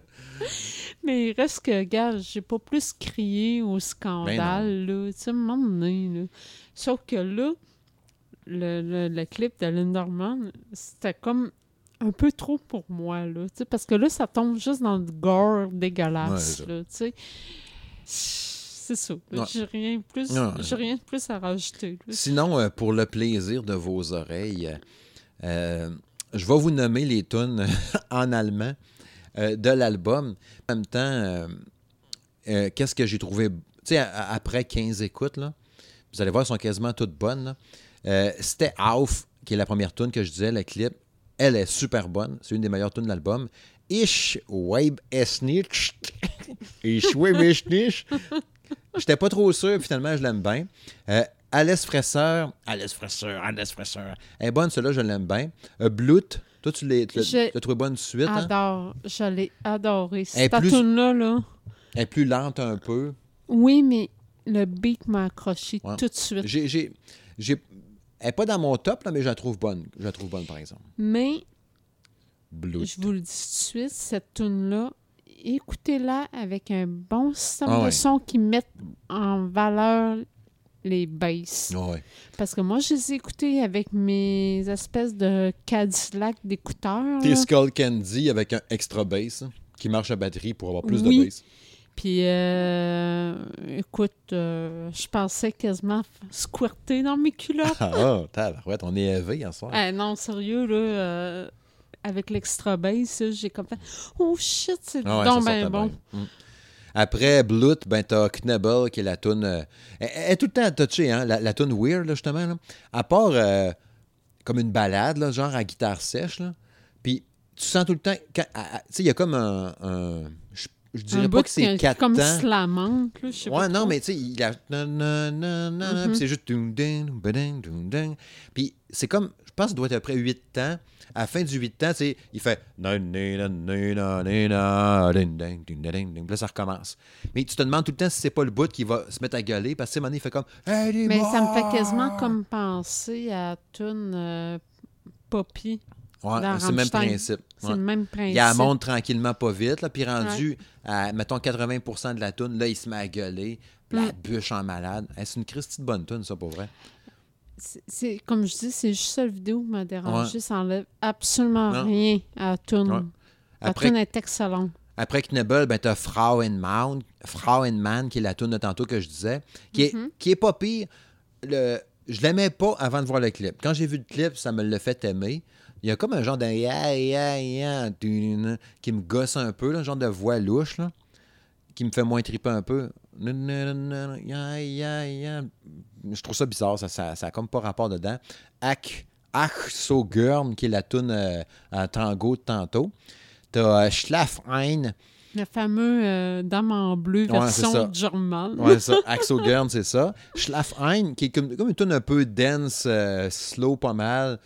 Mais il reste que, gars, j'ai pas plus crié au scandale, là. Tu sais, moment donné, là. Sauf que là, le, le, le clip de Linderman, c'était comme un peu trop pour moi, là. Parce que là, ça tombe juste dans le gore Ouais, dégueulasse, là, sais. C'est ça. Ouais. J'ai rien, plus- Ouais. j'ai rien de plus à rajouter. là. Sinon, euh, pour le plaisir de vos oreilles, euh, je vais vous nommer les tunes en allemand euh, de l'album. En même temps, qu'est-ce que j'ai trouvé. Tu sais, après 15 écoutes, là, vous allez voir, elles sont quasiment toutes bonnes. C'était Auf, qui est la première tune que je disais, le clip. Elle est super bonne. C'est une des meilleures tunes de l'album. Ich weib es nicht. Ich weib es nicht. J'étais pas trop sûr, finalement, je l'aime bien. Euh, Alice Fraisseur. Alice Fraisseur, Alice Fraisseur. Elle est bonne, celle-là, je l'aime bien. Euh. Toi, tu l'as trouvé bonne suite. hein? Adore. Je l'ai adoré. Cette plus- tune-là, là. Elle est plus lente un peu. Oui, mais le beat m'a accroché Ouais. tout de suite. J'ai- Elle n'est pas dans mon top, là, mais je la trouve bonne. Je la trouve bonne, par exemple. Mais, Blood. je vous le dis tout de suite, cette tune-là, écoutez-la avec un bon système Ah de ouais. son qui met en valeur les basses. Ouais. Parce que moi, je les ai écoutés avec mes espèces de Cadillac d'écouteurs. T'es. Skull Candy avec un extra bass hein, qui marche à batterie pour avoir plus Oui. de bass. Puis, euh, écoute, euh, je pensais quasiment squirter dans mes culottes. Ah, ah, tabarouette, on est élevé en soir. Ah non, sérieux, là, euh, avec l'extra bass, là, j'ai comme fait Oh shit, c'est Ah ouais, donc ça ben bon. bien. Mm. Après Blood, ben t'as Knebel qui est la tune. euh, elle, elle est tout le temps touchée, hein, la, la tune weird, là, justement. Là. À part euh, comme une balade, là, genre à guitare sèche. Là. Puis tu sens tout le temps. Tu sais, il y a comme un. un- je, dirais Un pas que c'est qui- quatre comme temps. slamante, là, je sais Ouais, pas non, trop. mais tu sais, il a. Mhm. puis c'est juste. Puis c'est comme. Je pense qu'il doit être après 8 temps. À la fin du 8 temps, tu sais, il fait. là, ça recommence. Mais tu te demandes tout le temps si c'est pas le bout qui va se mettre à gueuler. Parce que, tu sais, à il fait comme. Hey, Mais ça me fait quasiment comme penser à Tune euh, Poppy. Ouais, c'est le même principe. C'est Ouais. le même principe. Il monte tranquillement, pas vite. Là, puis rendu à, mettons, 80% de la toune, là, il se met à gueuler. Puis la bûche en malade. Hey, c'est une Christie de bonne toune, ça, pour vrai. C'est- comme je dis, c'est juste la vidéo qui m'a dérangé. Ça enlève absolument Non. rien à la. Ouais. La Après, Tune est excellente. Après Knebel, ben, t'as Frauenmann, Frauenmann, qui est la tune de tantôt que je disais, qui est, Mhm. qui est pas pire. Le, je l'aimais pas avant de voir le clip. Quand j'ai vu le clip, ça me l'a fait aimer. Il y a comme un genre de ya, ya, ya, qui me gosse un peu, là, un genre de voix louche, là, qui me fait moins triper un peu. Je trouve ça bizarre, ça, ça, ça a comme pas rapport dedans. Ach, Ach so Gurn, qui est la tune euh, en tango de tantôt. T'as euh, Schlafein, Le fameux euh, Dame en bleu Ouais, ça. version German. Ouais, ça. Axo c'est ça. Schlafein, qui est comme, comme une tune un peu dense, euh, slow, pas mal.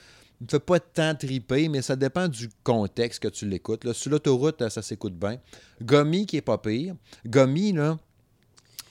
Me fait pas tant triper, mais ça dépend du contexte que tu l'écoutes. Sur l'autoroute, euh, ça s'écoute bien. Gummy, qui est pas pire. Gummy, là,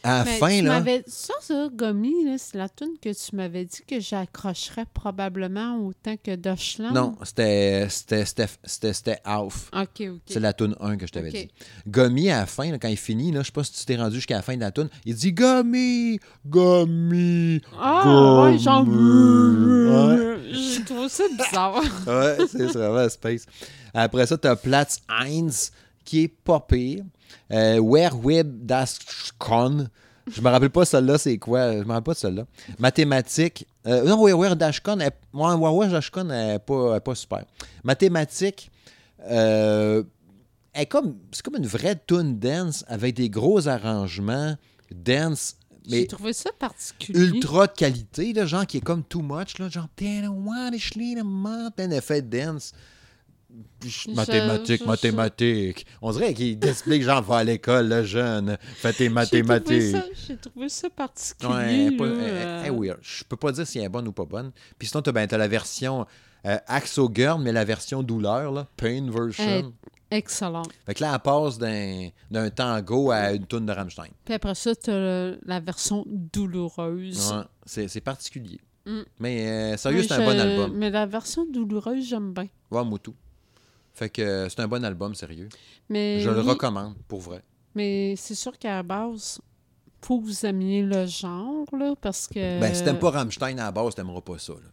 à la Mais fin, tu là. m'avais- Ça, ça, Gummy, là, c'est la tune que tu m'avais dit que j'accrocherais probablement autant que Deutschland. Non, c'était c'était- c'était- c'était- c'était Auf. OK, OK. C'est la tune 1 que je t'avais dit. Gummy, à la fin, là, quand il finit, là, je sais pas si tu t'es rendu jusqu'à la fin de la tune, il dit Gummy, Gummy. Ah, ouais, genre... Ouais. J'ai trouvé ça bizarre. Ouais, c'est vraiment space. Après ça, t'as Platz 1 qui est pas pire. Euh, Where Web das Con. Je me rappelle pas celle-là, c'est quoi. Je me rappelle pas de celle-là. Mathématiques. Euh, non, Where Where Dash Con, elle- ouais, Dash Con, elle est pas, elle est pas super. Mathématiques. Euh, comme, c'est comme une vraie tune dance avec des gros arrangements dance, J'ai trouvé ça particulier. ultra de qualité, là, genre qui est comme too much, là, genre un effet dance. Mathématiques, mathématiques. On dirait qu'il explique, genre, va à l'école, le jeune, fais tes mathématiques. J'ai trouvé ça particulier. Ouais, pas- euh, weird. Je peux pas dire si elle est bonne ou pas bonne. Puis sinon, t'as ben, t'as la version euh, Axo Girl, mais la version douleur, là, Pain version. Elle- Excellent. Fait que là, elle passe d'un tango à une toune de Rammstein. Puis après ça, tu as la version douloureuse. Ouais, c'est particulier. Mm. Mais euh, sérieux, c'est un bon album. Mais la version douloureuse, j'aime bien. Ouais, moi tout. Fait que c'est un bon album, sérieux. Mais Je le recommande, pour vrai. Mais c'est sûr qu'à la base, faut que vous aimiez le genre, là, parce que... Ben, si t'aimes pas Rammstein à la base, t'aimeras pas ça. là.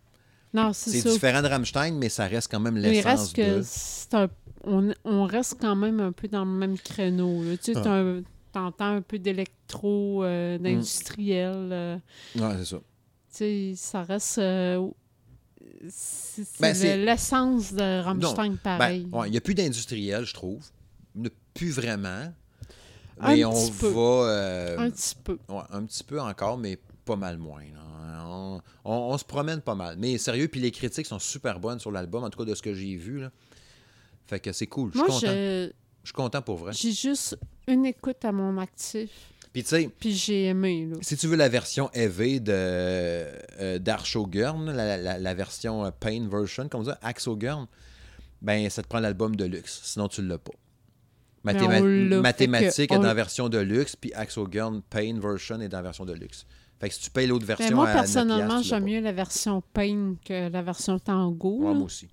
Non, c'est C'est différent de Rammstein, mais ça reste quand même l'essence reste que de... c'est un- on, on reste quand même un peu dans le même créneau. là. Tu sais, Ah. un- t'entends un peu d'électro, euh, Mm. d'industriel. euh, Ouais, c'est ça. tu sais, ça reste... euh, c'est Ben, c'est- le- l'essence de Rammstein, pareil. Ben, ouais, il n'y a plus d'industriel, je trouve. Il a plus vraiment. Un Mais on petit peu. va... euh, Un petit peu. ouais, un petit peu encore, mais pas mal moins. On, on- on se promène pas mal. Mais sérieux, puis les critiques sont super bonnes sur l'album, en tout cas de ce que j'ai vu. Là. Fait que c'est cool. Je suis Moi, content. je- Je suis content pour vrai. j'ai juste une écoute à mon actif, Puis tu sais, puis j'ai aimé. Là. si tu veux la version EV de euh, d'Arshogurn, la, la- la version euh, Pain version, comme ça, Axogurn, ben ça te prend l'album de luxe. Sinon, tu l'as pas. Mais Mathéma- est on- dans la version de luxe, puis Axogurn Pain version est dans la version de luxe. Fait que si tu payes l'autre version Mais Ben, moi, à 9 personnellement, j'aime mieux la version Pain que la version Tango. Ouais, moi aussi.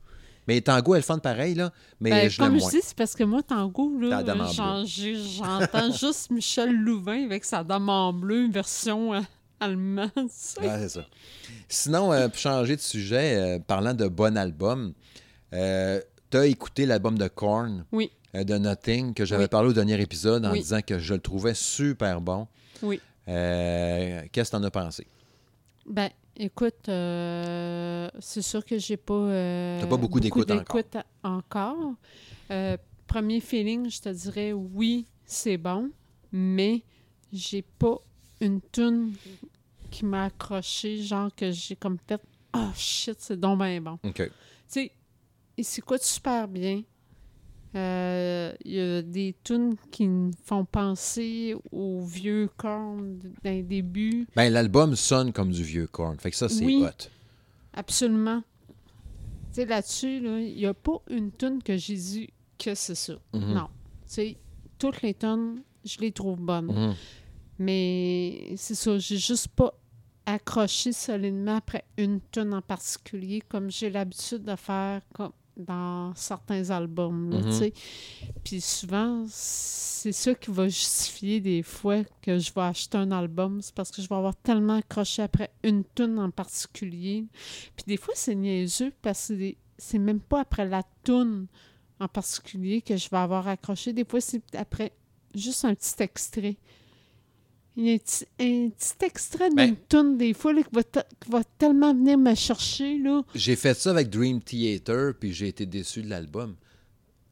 Mais Tango, elle fun pareil, là, mais Ben, je comme je moins. dis, c'est parce que moi, Tango, là, j'entends juste Michel Louvain avec sa dame en bleu, version euh, allemande. Ouais, c'est ça. Sinon, euh, pour changer de sujet, euh, parlant de bon album, tu as écouté l'album de Korn, Oui. de Nothing, que j'avais Oui. parlé au dernier épisode en Oui. disant que je le trouvais super bon. Oui. Qu'est-ce que tu en as pensé? Ben, écoute, euh, c'est sûr que j'ai pas. euh, T'as pas beaucoup d'écoute d'écoute encore. Euh, premier feeling, je te dirais oui, c'est bon, mais j'ai pas une tune qui m'a accroché, genre que j'ai comme fait Oh shit, c'est donc bien bon. OK. Tu sais, il s'écoute super bien? Euh, Il y a des tunes qui me font penser aux vieux cornes d'un début. Ben, l'album sonne comme du vieux Korn. Fait que ça, c'est Oui. hot. Absolument. Tu sais, là-dessus, là, il n'y a pas une tune que j'ai dit que c'est ça. Mhm. Non. Tu sais, toutes les tunes, je les trouve bonnes. Mhm. Mais c'est ça, j'ai juste pas accroché solidement après une tune en particulier, comme j'ai l'habitude de faire comme dans certains albums. là, Mhm. Puis souvent, c'est ça qui va justifier des fois que je vais acheter un album, c'est parce que je vais avoir tellement accroché après une tune en particulier. Puis des fois, c'est niaiseux parce que c'est même pas après la tune en particulier que je vais avoir accroché. Des fois, c'est après juste un petit extrait. Il y a un petit, un petit extrait d'une Ben- tune, des fois, là, qui, va qui va tellement venir me chercher. Là. J'ai fait ça avec Dream Theater, puis j'ai été déçu de l'album.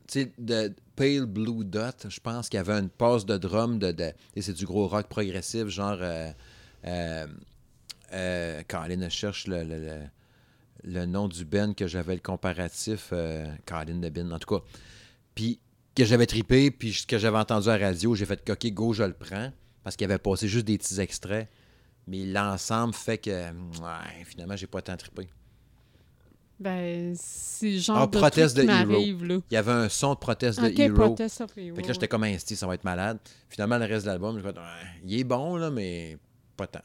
Tu sais, de Pale Blue Dot, je pense qu'il y avait une passe de drum de. de et c'est du gros rock progressif, genre. Euh, euh, euh, Colin je cherche le, le, le- le nom du Ben que j'avais le comparatif. Euh, Colin de Ben, en tout cas. Puis que j'avais tripé, puis ce que j'avais entendu à la radio, j'ai fait coquer, go, je le prends. Parce qu'il avait passé juste des petits extraits. Mais l'ensemble fait que. Ouais, finalement, j'ai pas tant trippé. Ben, c'est genre Ah, de Protest truc de Hero. là. Il y avait un son de proteste de Hero. Protest of Hero. Fait que là, j'étais comme insisté, ça va être malade. Finalement, le reste de l'album, je me Ouais, il est bon, là, mais pas tant.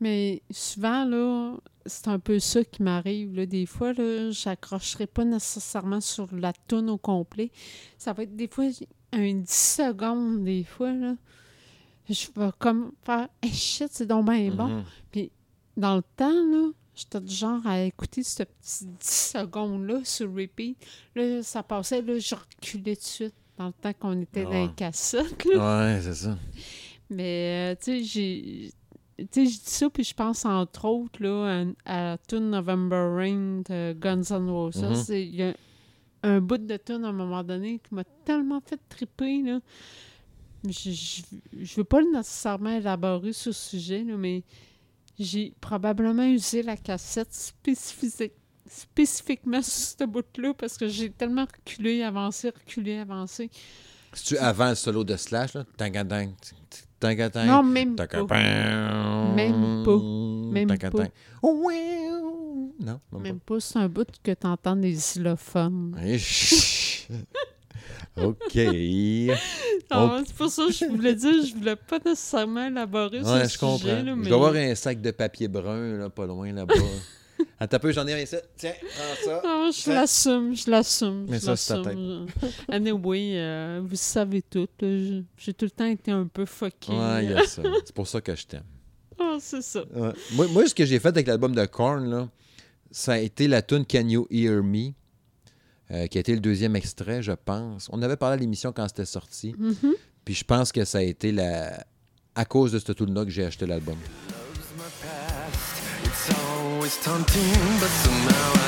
Mais souvent, là, c'est un peu ça qui m'arrive. Là. Des fois, là, j'accrocherai pas nécessairement sur la toune au complet. Ça va être des fois un 10 secondes, des fois, là. Je vais comme faire hey, shit, c'est donc bien bon. Mhm. Puis dans le temps, là, j'étais du genre à écouter ce petit 10 secondes-là sur repeat. Là, ça passait, là, je reculais tout de suite dans le temps qu'on était dans Ouais. les cassettes. là. Ouais, c'est ça. Mais, euh, tu sais, j'ai. Tu sais, je dis ça, puis je pense entre autres là, à, à tune November Rain de Guns N' Roses. Mhm. C'est- Il y a un bout de tune à un moment donné qui m'a tellement fait triper. Là. Je, je veux pas nécessairement élaborer sur ce sujet, là, mais j'ai probablement usé la cassette spécifique, spécifiquement sur ce bout-là parce que j'ai tellement reculé, avancé, reculé, avancé. Si tu avant le solo de Slash, là, tangadang, tangadang, Non, même pas. Même pas. Même pas. Oh, ouais. Non, même, Même pas, c'est un bout que t'entends des xylophones. OK. C'est pour ça que je voulais dire, je voulais pas nécessairement élaborer Ouais, ce je comprends. Là, Je mais... dois avoir un sac de papier brun, là, pas loin là-bas. Attends un peu, j'en ai un ici. Tiens, prends ça. Ah, je Ça- l'assume, je l'assume. Mais je ça, c'est ta l'assume. Anyway, euh, vous savez tout. je- J'ai tout le temps été un peu fucké. Ouais, il y a ça. C'est pour ça que je t'aime. Ah, c'est ça. Ouais. Moi, moi, ce que j'ai fait avec l'album de Korn, là, ça a été la tune Can You Hear Me, euh, qui a été le deuxième extrait, je pense. On avait parlé à l'émission quand c'était sorti. Mhm. Puis je pense que ça a été la... à cause de cette tune-là que j'ai acheté l'album. It's always taunting, but somehow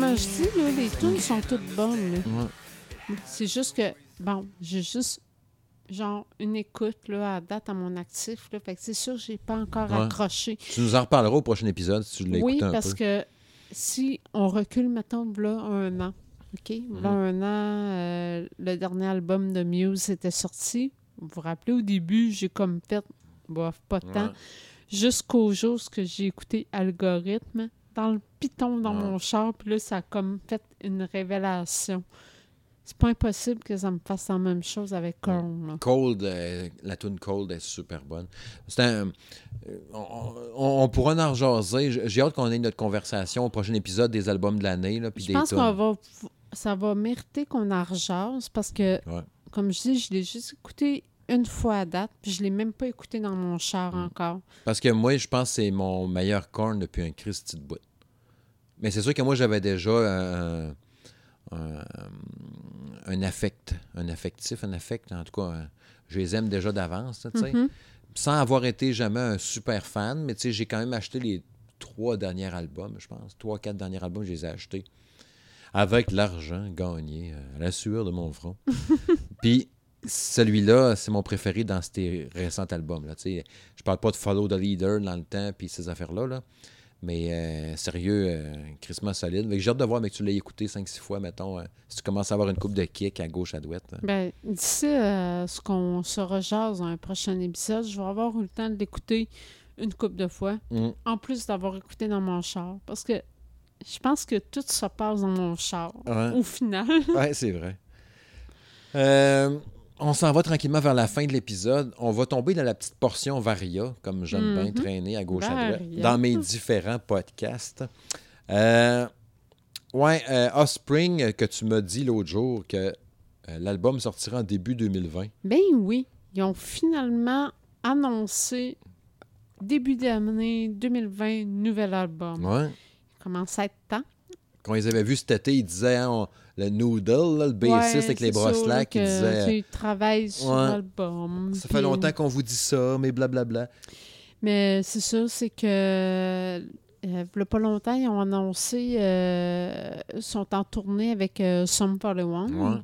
Comme je dis, là, les tunes sont toutes bonnes. Ouais. C'est juste que, bon, j'ai juste, genre, une écoute là, à date à mon actif. Là, fait que c'est sûr que j'ai pas encore Ouais. accroché. Tu nous en reparleras au prochain épisode si tu l'as Oui, un parce peu. que si on recule, mettons, là, un an, OK? Mhm. Là, un an, euh, le dernier album de Muse était sorti. Vous vous rappelez, au début, j'ai comme fait, bof, pas de temps. Ouais. Jusqu'au jour où j'ai écouté Algorithme dans le piton dans Ouais. mon char, puis là, ça a comme fait une révélation. C'est pas impossible que ça me fasse la même chose avec Korn. Cold, euh, la tune Cold est super bonne. C'est un, euh, on, on- on pourra en rejaser. J'ai hâte qu'on ait notre conversation au prochain épisode des albums de l'année. Je pense qu'on va, ça va mériter qu'on en rejase parce que, Ouais. comme je dis, je l'ai juste écouté une fois à date, puis je l'ai même pas écouté dans mon char Mm. encore. Parce que moi, je pense que c'est mon meilleur corn depuis un Christy de bout. Mais c'est sûr que moi, j'avais déjà un, un, un affect, un affectif, un affect, en tout cas, un- je les aime déjà d'avance, tu sais. Mhm. Sans avoir été jamais un super fan, mais tu sais, j'ai quand même acheté les trois derniers albums, je pense. Trois, quatre derniers albums, je les ai achetés. Avec l'argent gagné euh, à la sueur de mon front. Puis celui-là, c'est mon préféré dans ces récents albums. Là, tu sais. je parle pas de Follow the Leader dans le temps puis ces affaires-là. Là. Mais euh, sérieux, euh, crissement solide. J'ai hâte de voir, mais que tu l'as écouté 5-6 fois, mettons. euh, si tu commences à avoir une coupe de kick à gauche, à droite. hein. Ben, d'ici à ce qu'on se rejase dans un prochain épisode, je vais avoir eu le temps de l'écouter une couple de fois, Mm. en plus d'avoir écouté dans mon char. Parce que je pense que tout se passe dans mon char, Ouais. au final. Ouais, c'est vrai. Euh, on s'en va tranquillement vers la fin de l'épisode. On va tomber dans la petite portion Varia, comme j'aime bien Mhm. traîner à gauche à droite, dans mes différents podcasts. Euh, ouais, euh, Offspring, euh, que tu m'as dit l'autre jour que euh, l'album sortira en début 2020. Ben oui, ils ont finalement annoncé début d'année 2020, nouvel album. Ouais. Il commence à être temps. Quand ils avaient vu cet été, ils disaient hein, on- le Noodle, là, le bassiste Ouais, avec les il que, disait tu sais, ils travaillent sur Ouais. l'album. Ça fait longtemps qu'on vous dit ça, mais blablabla. Mais c'est ça, c'est que euh, il a pas longtemps, ils ont annoncé euh, ils sont en tournée avec euh, Sum 41. Ouais.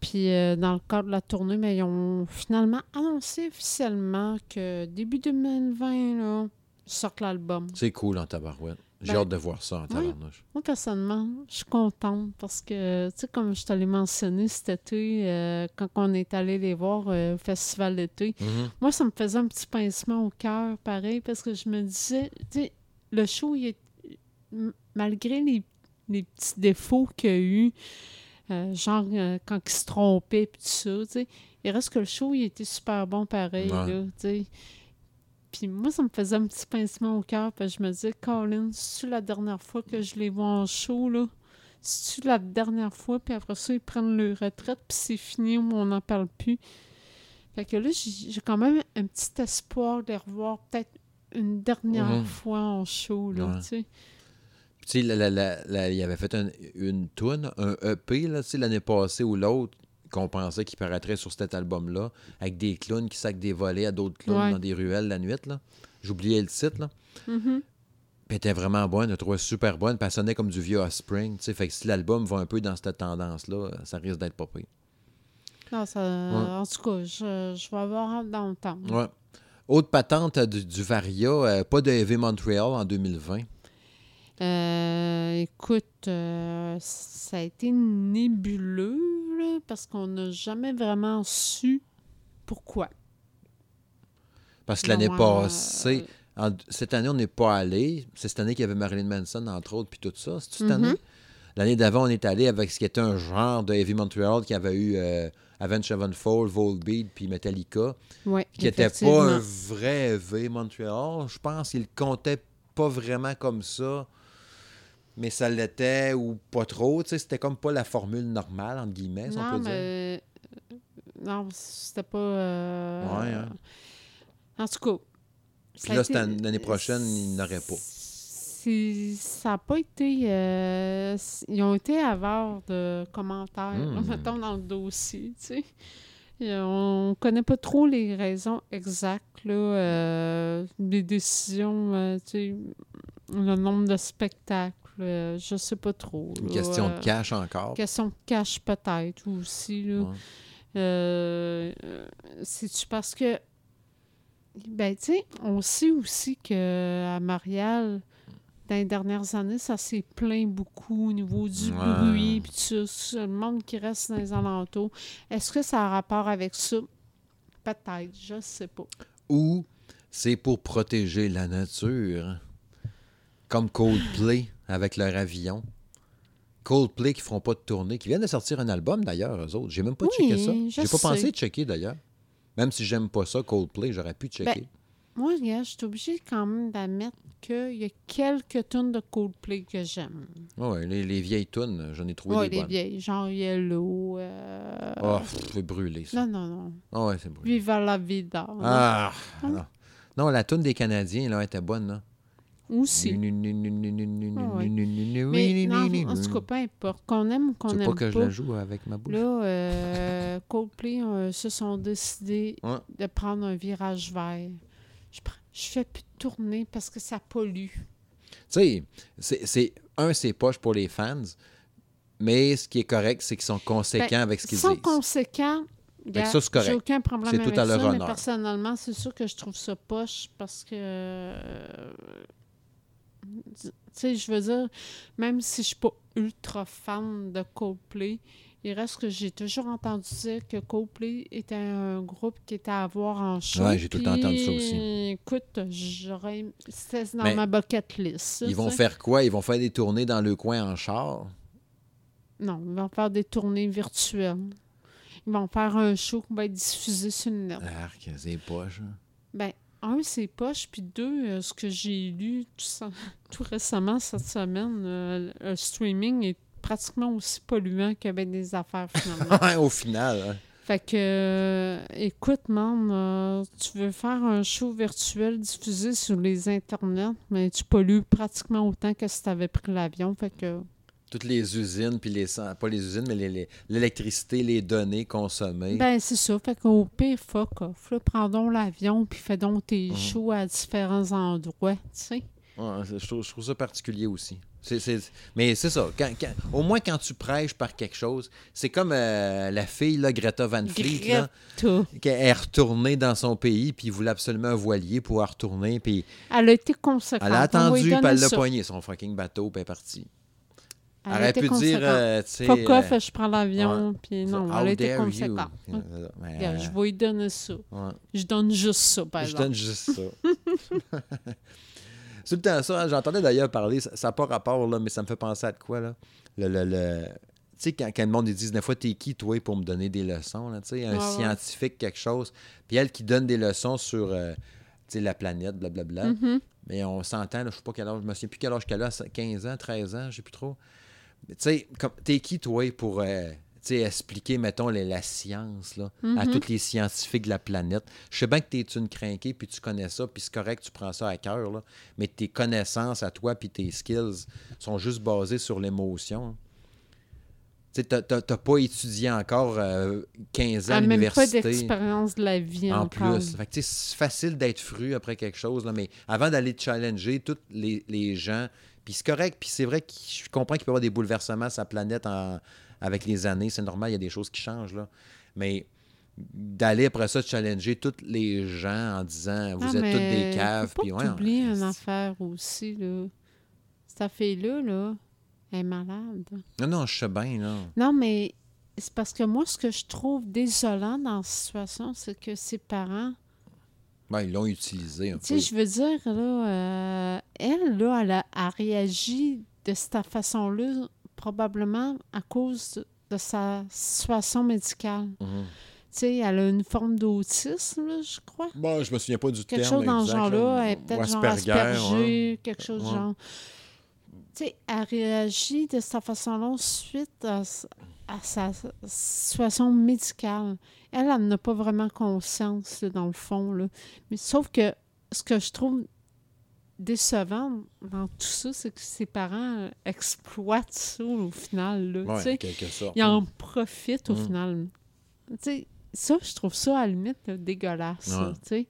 Puis euh, dans le cadre de la tournée, mais ils ont finalement annoncé officiellement que début 2020, là, ils sortent l'album. C'est cool en tabarouette. J'ai Ben, hâte de voir ça en tabarnouche. Moi, personnellement, je suis contente parce que, tu sais, comme je te l'ai mentionné cet été, euh, quand on est allé les voir euh, au Festival d'été, Mhm. moi, ça me faisait un petit pincement au cœur, pareil, parce que je me disais, tu sais, le show, il est, malgré les, les petits défauts qu'il y a eu, euh, genre quand il se trompait, puis tout ça, tu sais, il reste que le show, il était super bon, pareil, Ouais. là, tu sais. Puis moi, ça me faisait un petit pincement au cœur, parce que je me disais, Colin, c'est-tu la dernière fois que je les vois en show, là? C'est-tu la dernière fois, puis après ça, ils prennent leur retraite, puis c'est fini, on n'en parle plus. Fait que là, j'ai quand même un petit espoir de les revoir peut-être une dernière fois en show, là, Ouais. tu sais. Puis, tu sais, il avait fait un- une toune, un EP, là, tu sais, l'année passée ou l'autre, qu'on pensait qu'il paraîtrait sur cet album-là, avec des clowns qui sacent des volets à d'autres clowns Ouais. dans des ruelles la nuit. là. J'oubliais le titre. Là. Puis elle était vraiment bonne, je trouvais super bonne, puis elle sonnait comme du vieux Offspring. tu sais. Fait que si l'album va un peu dans cette tendance-là, ça risque d'être pas pire. Non, ça, En tout cas, je, je vais avoir hâte d'entendre. Ouais. Autre patente euh, du, du Varia, euh, pas de Heavy Montreal en 2020. Euh, écoute, euh, ça a été nébuleux, là, parce qu'on n'a jamais vraiment su pourquoi. Parce que l'année passée, euh, en- cette année, on n'est pas allé. C'est cette année qu'il y avait Marilyn Manson, entre autres, puis tout ça. C'est cette Mhm. année? L'année d'avant, on est allé avec ce qui était un genre de Heavy Montreal qui avait eu euh, Avenged Sevenfold, Volbeat, puis Metallica, ouais, qui n'était pas un vrai Heavy Montreal. Je pense qu'il comptait pas vraiment comme ça, mais ça l'était ou pas trop. Tu sais, c'était comme pas la formule normale, entre guillemets, si on Non, peut dire. mais... Non, c'était pas... euh, Ouais, hein. En tout cas... Puis là, été- l'année prochaine, il n'aurait pas. Ça n'a pas été... euh, Ils ont été avares de commentaires, Hmm. mettons, dans le dossier, tu sais. On connaît pas trop les raisons exactes, là, euh, des décisions, euh, le nombre de spectacles, euh, je sais pas trop. Une là, question euh, de cash encore. Question de cash peut-être aussi. Là. Ouais. Euh, euh, C'est-tu parce que. Ben, tu sais, on sait aussi que à Marial, dans les dernières années, ça s'est plaint beaucoup au niveau du Ouais. bruit, puis tout ça, le monde qui reste dans les alentours. Est-ce que ça a rapport avec ça? Peut-être, je sais pas. ou c'est pour protéger la nature? Comme Coldplay avec leur avion. Coldplay qui feront pas de tournée, qui viennent de sortir un album d'ailleurs, eux autres. J'ai même pas Oui, checké ça. je J'ai pas pensé de checker d'ailleurs. Même si j'aime pas ça, Coldplay, j'aurais pu checker. Moi, regarde, je suis obligée quand même d'admettre qu'il y a quelques tunes de Coldplay que j'aime. Ouais, les, les vieilles tunes, j'en ai trouvé Oui, des les bonnes. vieilles, genre Yellow. euh, Oh, c'est brûlé ça. Non, non, non. Ah ouais, c'est brûlé. Viva la vida. Ah, non. Non, la tune des Canadiens, là, était bonne, là. Aussi. Mais non, en tout cas, peu importe. Qu'on aime ou qu'on n'aime pas pas. que je la joue avec ma bouche? Là, euh, Coldplay euh, se sont décidés Ouais. de prendre un virage vert. Je, pr- je fais plus de tournée parce que ça pollue. Tu sais, c'est- un, c'est poche pour les fans, mais ce qui est correct, c'est qu'ils sont conséquents Ben, avec ce qu'ils Ils sont disent. conséquents. que ça, c'est correct. J'ai aucun problème C'est tout avec à leur ça, mais honneur. personnellement, c'est sûr que je trouve ça poche parce que... tu sais, je veux dire, même si je suis pas ultra fan de Coldplay, il reste que j'ai toujours entendu dire que Coldplay était un groupe qui était à voir en show. Ouais, j'ai tout le temps puis, entendu ça aussi. Écoute, j'aurais... C'était dans Mais ma bucket list. Ils vont sais. faire quoi? Ils vont faire des tournées dans le coin en char? Non, ils vont faire des tournées virtuelles. Ils vont faire un show qui va être diffusé sur le net. Arc, c'est poche. hein. Ben, un, c'est poche, puis deux, euh, ce que j'ai lu tout, ça- tout récemment cette semaine, euh, le streaming est pratiquement aussi polluant que ben des affaires finalement. Au final. hein. fait que, euh, écoute, man, euh, tu veux faire un show virtuel diffusé sur les internets, mais tu pollues pratiquement autant que si tu avais pris l'avion. Fait que, Toutes les usines, puis les pas les usines, mais les- les- l'électricité, les, données consommées. ben, c'est ça. Fait qu'au pire, fuck off. Là, prends donc l'avion, puis fais donc tes Mhm. shows à différents endroits, tu sais. Ouais, je, trouve, je trouve ça particulier aussi. Mais c'est ça. quand- quand- au moins, quand tu prêches par quelque chose, c'est comme euh, la fille, là, Greta Van Fleet, là, Greta. qui est retournée dans son pays, puis il voulait absolument un voilier pour retourner, puis Elle a été conséquente. elle a attendu, puis elle l'a ça. pogné, son fucking bateau, puis elle est partie. Elle aurait pu dire, euh, tu sais... Off, euh, je prends l'avion, puis non, How elle a été conséquente. Mais, je vais lui donner ça. ouais. Je donne juste ça, par Je exemple. donne juste ça. C'est tout le temps ça. hein. J'entendais d'ailleurs parler, ça n'a pas rapport, là, mais ça me fait penser à de quoi, là? Le, le, le- Tu sais, quand, quand le monde ils disent, des fois, t'es qui, toi, pour me donner des leçons, là, tu sais, un Ouais, scientifique, quelque chose. Puis elle qui donne des leçons sur, euh, tu sais, la planète, blablabla. Mhm. Mais on s'entend, je sais pas quel âge, je me souviens plus quel âge qu'elle a, 15 ans, 13 ans, je sais plus trop. Tu sais, t'es qui, toi, pour euh, expliquer, mettons, les- la science là, à Mhm. tous les scientifiques de la planète? Je sais bien que t'es une crinquée, puis tu connais ça, puis c'est correct, tu prends ça à cœur, là, mais tes connaissances à toi, puis tes skills sont juste basées sur l'émotion. Tu t'as pas étudié encore euh, 15 ans à n'a même pas l'université. d'expérience de la vie En plus. C'est facile d'être fru après quelque chose, là, mais avant d'aller te challenger tous les, les gens, puis c'est correct, puis c'est vrai que je comprends qu'il peut y avoir des bouleversements sur la planète en- avec les années, c'est normal, il y a des choses qui changent, là. Mais d'aller après ça challenger tous les gens en disant vous êtes toutes des caves. Faut Puis pas ouais, on- une affaire aussi, là. Cette fille-là, là, elle est malade. Non, non, je sais bien, là. Non, mais c'est parce que moi, ce que je trouve désolant dans la situation, c'est que ses parents, Ben, ils l'ont utilisé un peu. je veux dire, là, euh, elle, là, elle a, a réagi de cette façon-là, probablement à cause de sa situation médicale. Mhm. Tu sais, elle a une forme d'autisme, je crois. Bon, je me souviens pas du Quelque terme chose dans ce genre-là, là. elle est peut-être genre aspergée, quelque chose Ouais. genre. Tu sais, elle réagit de cette façon-là suite à, à sa situation médicale. Elle, elle n'a pas vraiment conscience, là, dans le fond. Là. Mais sauf que ce que je trouve décevant dans tout ça, c'est que ses parents euh, exploitent ça au final. Là, Ouais, quelque sorte. Ils en profitent au Mm. final. Tu sais, ça, je trouve ça à la limite là, dégueulasse. Ouais. tu sais.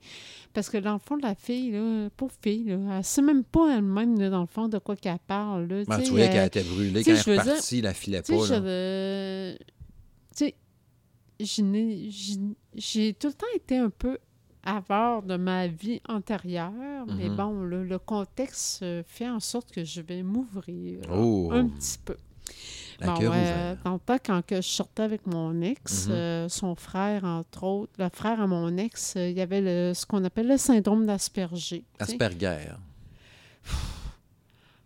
Parce que dans le fond, la fille, là, pauvre fille, là, elle sait même pas elle-même, dans le fond, de quoi qu'elle parle. Là, Ben, tu voyais euh, qu'elle était brûlée quand elle est veux dire, repartie, la filait pas. je, là. tu sais, j'ai tout le temps été un peu avare de ma vie antérieure, mais Mhm. bon, là, le contexte euh, fait en sorte que je vais m'ouvrir Oh, un petit peu. La Bon, cœur euh, ouvert. dans le temps, quand que je sortais avec mon ex, Mhm. euh, son frère, entre autres, le frère à mon ex, euh, il y avait le, ce qu'on appelle le syndrome d'Asperger. Asperger.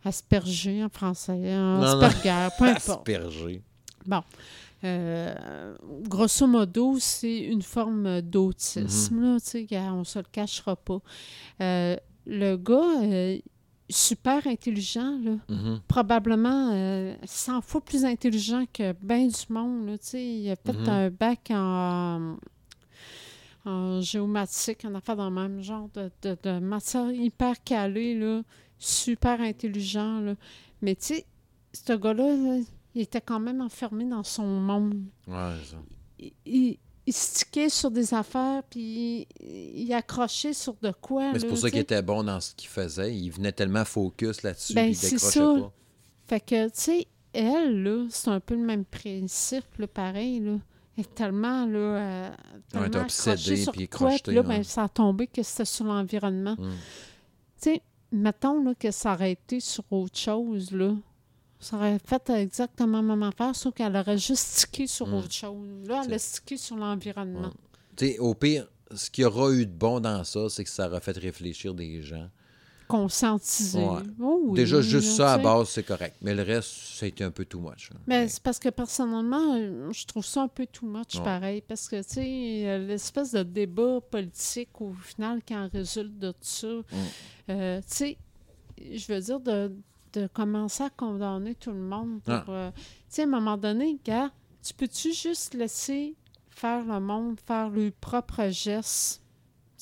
Asperger en français, en Non, non. Asperger, peu importe. Asperger. Bon. Euh, grosso modo, c'est une forme d'autisme, là, tu sais, gars, on se le cachera pas. Euh, le gars, euh, super intelligent, là, Mhm. probablement euh, 100 fois plus intelligent que bien du monde. Là, il a fait Mhm. un bac en, en géomatique, en affaire dans le même genre de, de, de matière hyper calée, là, super intelligent. Là. Mais tu sais, ce gars-là, là, il était quand même enfermé dans son monde. Ouais, ça. Il, il, il se tiquait sur des affaires, puis il, accrochait sur de quoi. Mais c'est pour ça qu'il était bon dans ce qu'il faisait. Il venait tellement focus là-dessus Ben, décrochait ça. pas. Fait que, tu sais, elle, là, c'est un peu le même principe, là, pareil, là. Elle est tellement, là, euh, tellement t'es obsédée, sur puis quoi, puis là, ouais. ben, ça a tombé que c'était sur l'environnement. Mm. Tu sais, mettons, là, que ça aurait été sur autre chose, là. Ça aurait fait exactement la même affaire, sauf qu'elle aurait juste stické sur Mm. autre chose. Là, elle a stické sur l'environnement. Tu sais, au pire, ce qu'il y aura eu de bon dans ça, c'est que ça aura fait réfléchir des gens. Conscientisé. Ouais. Oh oui, Déjà, juste là, ça à base, c'est correct. Mais le reste, ça a été un peu too much. Mais c'est parce que personnellement, euh, je trouve ça un peu too much Ouais. pareil. Parce que, tu sais, euh, l'espèce de débat politique au final qui en résulte de ça, Mm. euh, tu sais, je veux dire, de, de commencer à condamner tout le monde pour. Ah. euh, tu sais, à un moment donné, gars, tu peux-tu juste laisser faire le monde faire leurs propres gestes?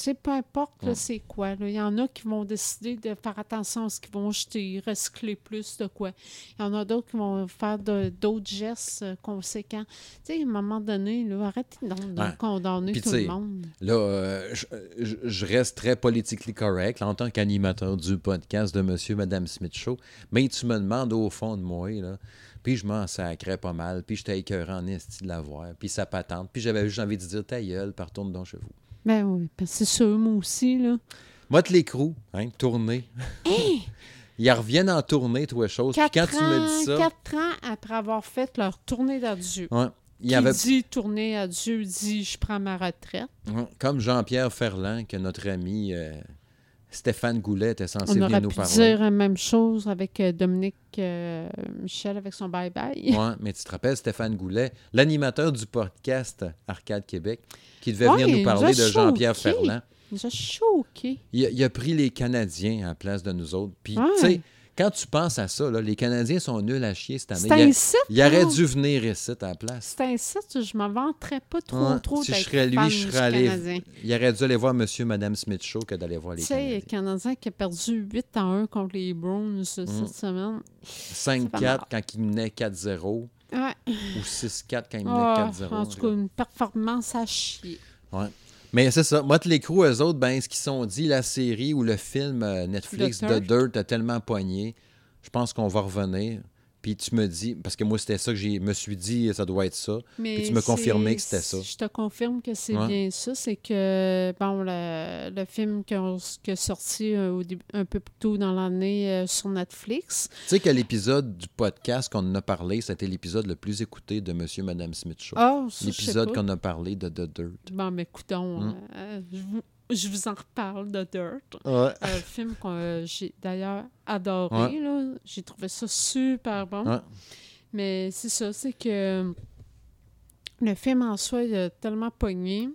Tu sais, peu importe c'est quoi. Il y en a qui vont décider de faire attention à ce qu'ils vont jeter, recycler plus de quoi. Il y en a d'autres qui vont faire d'autres gestes euh, conséquents. Tu sais, à un moment donné, là, arrêtez donc de Ouais. condamner tout le monde. Là, euh, je, je- reste très politiquement correct là, en tant qu'animateur du podcast de Monsieur Madame Smith Show. Mais tu me demandes au fond de moi, là, puis je m'en sacrais pas mal, puis j'étais écœurant en esti de la voir, puis ça patente, puis j'avais juste envie de dire ta gueule, par donc chez vous. Ben oui, parce que c'est sûr, moi aussi, là. Moi, les l'écrou, hein, tourner. Ils reviennent en tournée, toi, chose. Puis Quatre quand tu me dis ça, quatre ans après avoir fait leur tournée d'adieu. ouais, il y Qui avait dit tournée adieu, dit je prends ma retraite. Ouais, Comme Jean-Pierre Ferland, que notre ami euh, Stéphane Goulet était censé On venir aurait nous pu parler. dire la même chose avec euh, Dominique euh, Michel avec son bye-bye. Ouais, mais tu te rappelles, Stéphane Goulet, l'animateur du podcast Arcade Québec, qui devait Ouais, venir nous parler de Jean-Pierre. Ferland. Il a, il a pris les Canadiens à la place de nous autres. Puis, Ouais. tu sais, quand tu penses à ça, là, les Canadiens sont nuls à chier cette année. C'est Il, un site. il aurait dû venir ici à la place. C'est un site, je m'en vanterais pas trop, trop si je serais lui, je serais allé-. Il aurait dû aller voir Monsieur Madame Smith Show que d'aller voir les Tu sais, Canadiens. Canadien qui a perdu 8 à 1 contre les Browns euh, cette Mm. semaine. 5-4 quand il menait 4-0 Ouais. ou 6-4 quand il menait Ah, 4-0. en tout cas, une performance à chier. Ouais. Mais c'est ça. Moi, les crews, eux autres, ben, ce qu'ils sont dit, la série ou le film euh, Netflix The de Dirt. A tellement pogné. Je pense qu'on va revenir. Puis tu me dis, parce que moi, c'était ça que je me suis dit, ça doit être ça. Mais Puis tu me confirmais que c'était ça. Je te confirme que c'est Ouais. bien ça. C'est que, bon, le, le film qui a, sorti euh, un peu plus tôt dans l'année euh, sur Netflix. Tu sais que l'épisode du podcast qu'on a parlé, c'était l'épisode le plus écouté de Monsieur et Madame Smith Show. Sais l'épisode qu'on a parlé de The Dirt. Bon, mais écoutons, Mm. euh, je, vous, en reparle de Dirt. Ouais. Un film que euh, j'ai d'ailleurs adoré. Ouais. J'ai trouvé ça super bon. Ouais. Mais c'est ça, c'est que le film en soi il a tellement pogné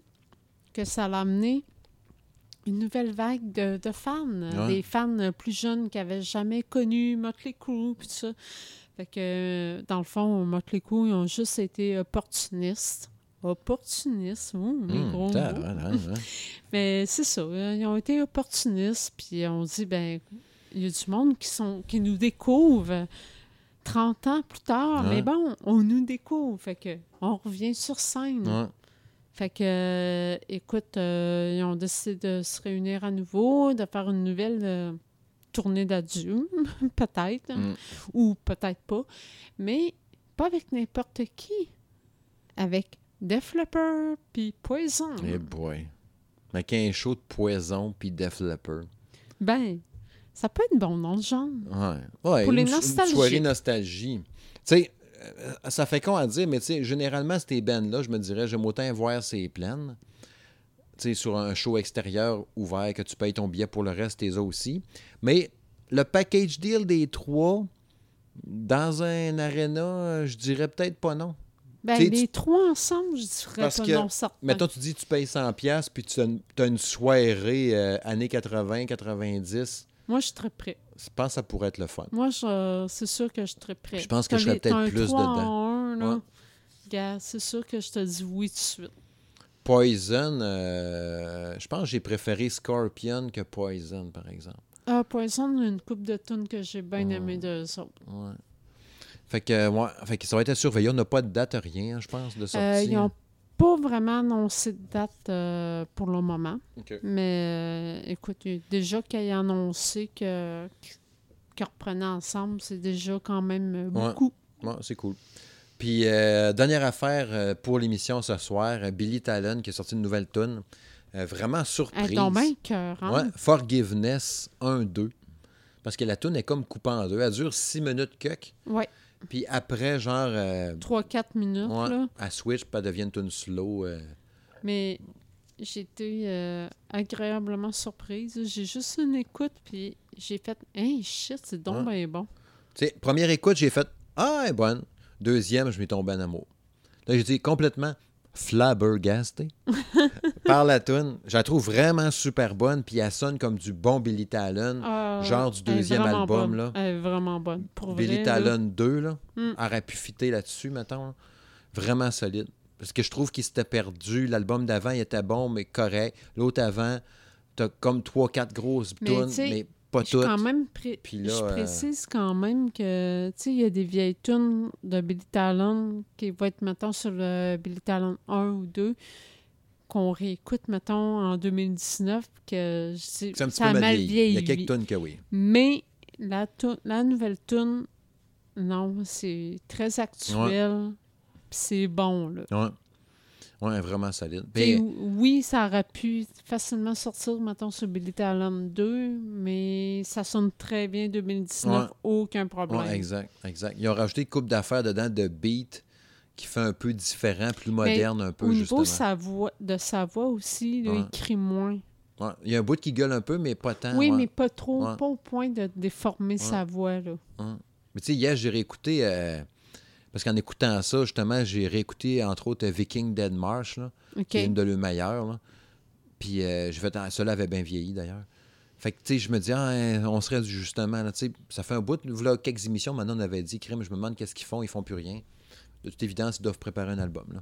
que ça l'a amené une nouvelle vague de, de fans. Des fans euh, plus jeunes qui n'avaient jamais connu Motley Crue puis tout ça. Fait que, euh, dans le fond, Motley Crue, ils ont juste été opportunistes. Opportunistes, Hum, gros mots. Mais c'est ça, euh, ils ont été opportunistes, puis on dit, ben, il y a du monde qui, sont, qui nous découvre euh, 30 ans plus tard, Ouais. mais bon, on nous découvre, fait que on revient sur scène. Ouais. Fait que, euh, écoute, euh, ils ont décidé de se réunir à nouveau, de faire une nouvelle euh, tournée d'adieu, peut-être, Mm. ou peut-être pas, mais pas avec n'importe qui, avec Def Leppard puis Poison. Eh boy. Avec un show de poison puis Def Leppard. Ben, ça peut être bon dans le genre. Ouais. ouais Pour les soirée nostalgie. Tu sais, euh, ça fait con à dire, mais tu sais, généralement, ces bands-là, je me dirais, j'aime autant voir ces plaines. Tu sais, sur un show extérieur ouvert, que tu payes ton billet pour le reste, t'es aussi. Mais le package deal des trois, dans un arena, je dirais peut-être pas non. Ben, les tu- trois ensemble, je dirais Parce que, non certain. Mettons, tu dis tu payes 100$, piastres, puis tu as une soirée euh, années 80, 90. Moi, je suis très prêt. Je pense que ça pourrait être le fun. Moi, je- c'est sûr que je suis très prêt. Je pense que je serais peut-être plus 3 dedans. Ouais. Gars, c'est sûr que je te dis oui tout de suite. Poison, euh, je pense que j'ai préféré Scorpion que Poison, par exemple. Ah, Poison, une coupe de tunes que j'ai bien aimé d'eux autres. Ouais. Fait que, ouais, fait que ça va être à surveiller. On n'a pas de date, rien, je pense, de sortie. Euh, ils n'ont pas vraiment annoncé de date euh, pour le moment. Mais euh, écoute, déjà qu'ils aient annoncé que qu'ils reprenaient ensemble, c'est déjà quand même Ouais. beaucoup. Ouais, c'est cool. Puis, euh, dernière affaire pour l'émission ce soir, Billy Talon qui a sorti une nouvelle tune. vraiment surprise. Cœur, hein? Ouais, Forgiveness 1-2. Parce que la tune est comme coupée en deux. Elle dure 6 minutes cuck. Ouais. Puis après, genre, euh, 3-4 minutes, ouais, là. elle switch, puis elle devient une slow. euh. Mais j'ai été euh, agréablement surprise. J'ai juste une écoute, puis j'ai fait « Hey, shit, c'est donc bien bon. Tu sais, première écoute, j'ai fait Ah, elle est bonne. Deuxième, je m'y tombé en amour. Là, j'ai dit complètement flabbergasté par la tune. Je la trouve vraiment super bonne, puis elle sonne comme du bon Billy Talon. Ah, Genre du deuxième album, bonne. là. Elle est vraiment bonne. Pour Billy vrai, là. Talon 2, là. Mm. Aurait pu fitter là-dessus, mettons. là. Vraiment solide. Parce que je trouve qu'il s'était perdu. L'album d'avant, il était bon, mais correct. L'autre avant, t'as comme 3-4 grosses Mais tunes, mais pas toutes. quand même pré- Puis là, je euh, précise quand même que, tu sais, il y a des vieilles tunes de Billy Talon qui vont être, mettons, sur le Billy Talon 1 ou 2 qu'on réécoute, mettons, en 2019, que je sais, C'est un petit ça a peu mal mal vieilli. vieilli. Il y a quelques tunes que oui. Mais la, nouvelle tune, non, c'est très actuel, puis c'est bon, là. Ouais. Ouais, vraiment solide. Puis, oui, ça aurait pu facilement sortir, mettons, sur Billy Talon 2, mais ça sonne très bien 2019, Ouais. aucun problème. ouais, exact, exact. Ils ont rajouté une coupe d'affaires dedans de beat qui fait un peu différent, plus Mais moderne un peu, Au justement. niveau sa voix, de sa voix aussi, là, Ouais. il crie moins. Ouais. Il y a un bout qui gueule un peu, mais pas tant. oui, ouais. mais pas trop, pas au point de déformer sa voix. Là. Mais tu sais, hier, j'ai réécouté, euh, parce qu'en écoutant ça, justement, j'ai réécouté, entre autres, Viking Dead Marsh, là, qui est une de leurs meilleures. Puis euh, j'ai fait, ah, cela avait bien vieilli, d'ailleurs. Fait que, tu sais, je me dis, ah, hein, on serait justement, là, tu sais, ça fait un bout, voilà, quelques émissions, maintenant, on avait dit, crime, je me demande qu'est-ce qu'ils font, ils font plus rien. De toute évidence, ils doivent préparer un album, là.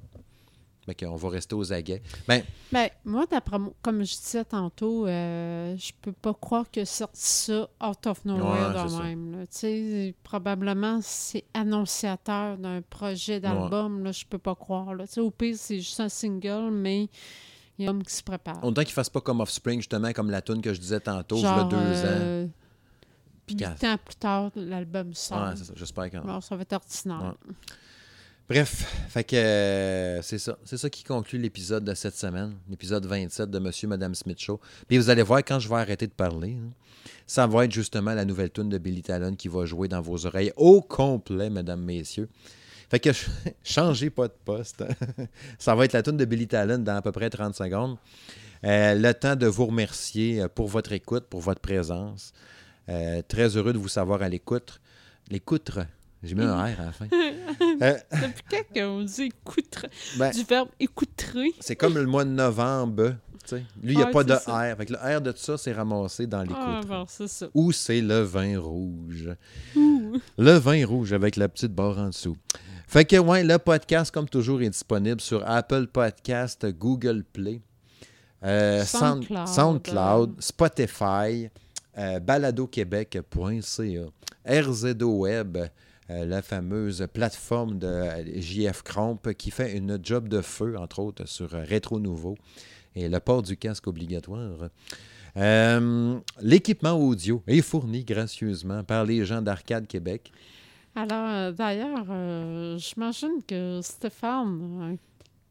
Fait qu'on va rester aux aguets. Ben, Ben, moi, d'après moi, comme je disais tantôt, euh, je peux pas croire que sorti ça out of nowhere Ouais, de même. sais, probablement, c'est annonciateur d'un projet d'album. Là, je peux pas croire. Là. Au pire, c'est juste un single, mais il y a un homme qui se prépare. autant qu'ils fassent pas comme Offspring, justement, comme la tune que je disais tantôt, il y a deux ans. euh, Puis Huit huit ans plus tard, l'album sort. Ouais, c'est ça. J'espère ça va être ordinaire. Ouais. Bref, fait que euh, c'est ça. C'est ça qui conclut l'épisode de cette semaine, l'épisode 27 de Monsieur Madame Smith Show. Puis vous allez voir quand je vais arrêter de parler, hein, ça va être justement la nouvelle tune de Billy Talon qui va jouer dans vos oreilles au complet, mesdames, messieurs. Fait que changez pas de poste. ça va être la tune de Billy Talon dans à peu près 30 secondes. Euh, le temps de vous remercier euh, pour votre écoute, pour votre présence. Très heureux de vous savoir à l'écoute. L'écoutre. J'ai mis un R à la fin. Euh, Depuis quand on dit écouter, ben, du verbe écouter? c'est comme le mois de novembre. Lui, il n'y a pas de ça. R. Fait que le R de ça, c'est ramassé dans l'écoute. Ah, bon. Ou c'est le vin rouge. Ouh. Le vin rouge avec la petite barre en dessous. Fait que, ouais, le podcast, comme toujours, est disponible sur Apple Podcast, Google Play, euh, Sound- SoundCloud. SoundCloud, Spotify, euh, baladoquebec.ca, RZO Web, la fameuse plateforme de euh, JF Cromp qui fait une job de feu, entre autres, sur euh, Rétro Nouveau et le port du casque obligatoire. Euh, L'équipement audio est fourni gracieusement par les gens d'Arcade Québec. Alors, euh, d'ailleurs, euh, j'imagine que Stéphane, euh,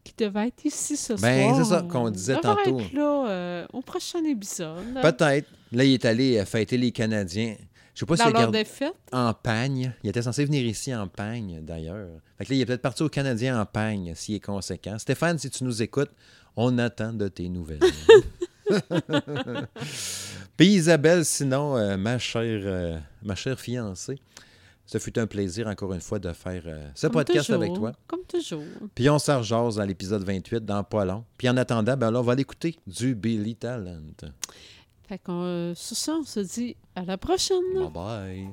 qui devait être ici ce Ben, soir... c'est ça qu'on euh, disait tantôt. être là euh, au prochain épisode. Peut-être. Là, il est allé euh, fêter les Canadiens. Je sais pas Dans leur défaite. en pagne. Il était censé venir ici en pagne, d'ailleurs. Fait que là, il est peut-être parti au Canadien en pagne, s'il est conséquent. Stéphane, si tu nous écoutes, on attend de tes nouvelles. Puis Isabelle, sinon, euh, ma, chère, euh, ma chère fiancée, ce fut un plaisir, encore une fois, de faire euh, ce Comme podcast toujours, avec toi. Comme toujours. Puis on s'en dans l'épisode 28, dans pas long. Puis en attendant, ben là, on va l'écouter du Billy Talent. Fait qu'on, euh, sur ça, on se dit à la prochaine. Bye bye.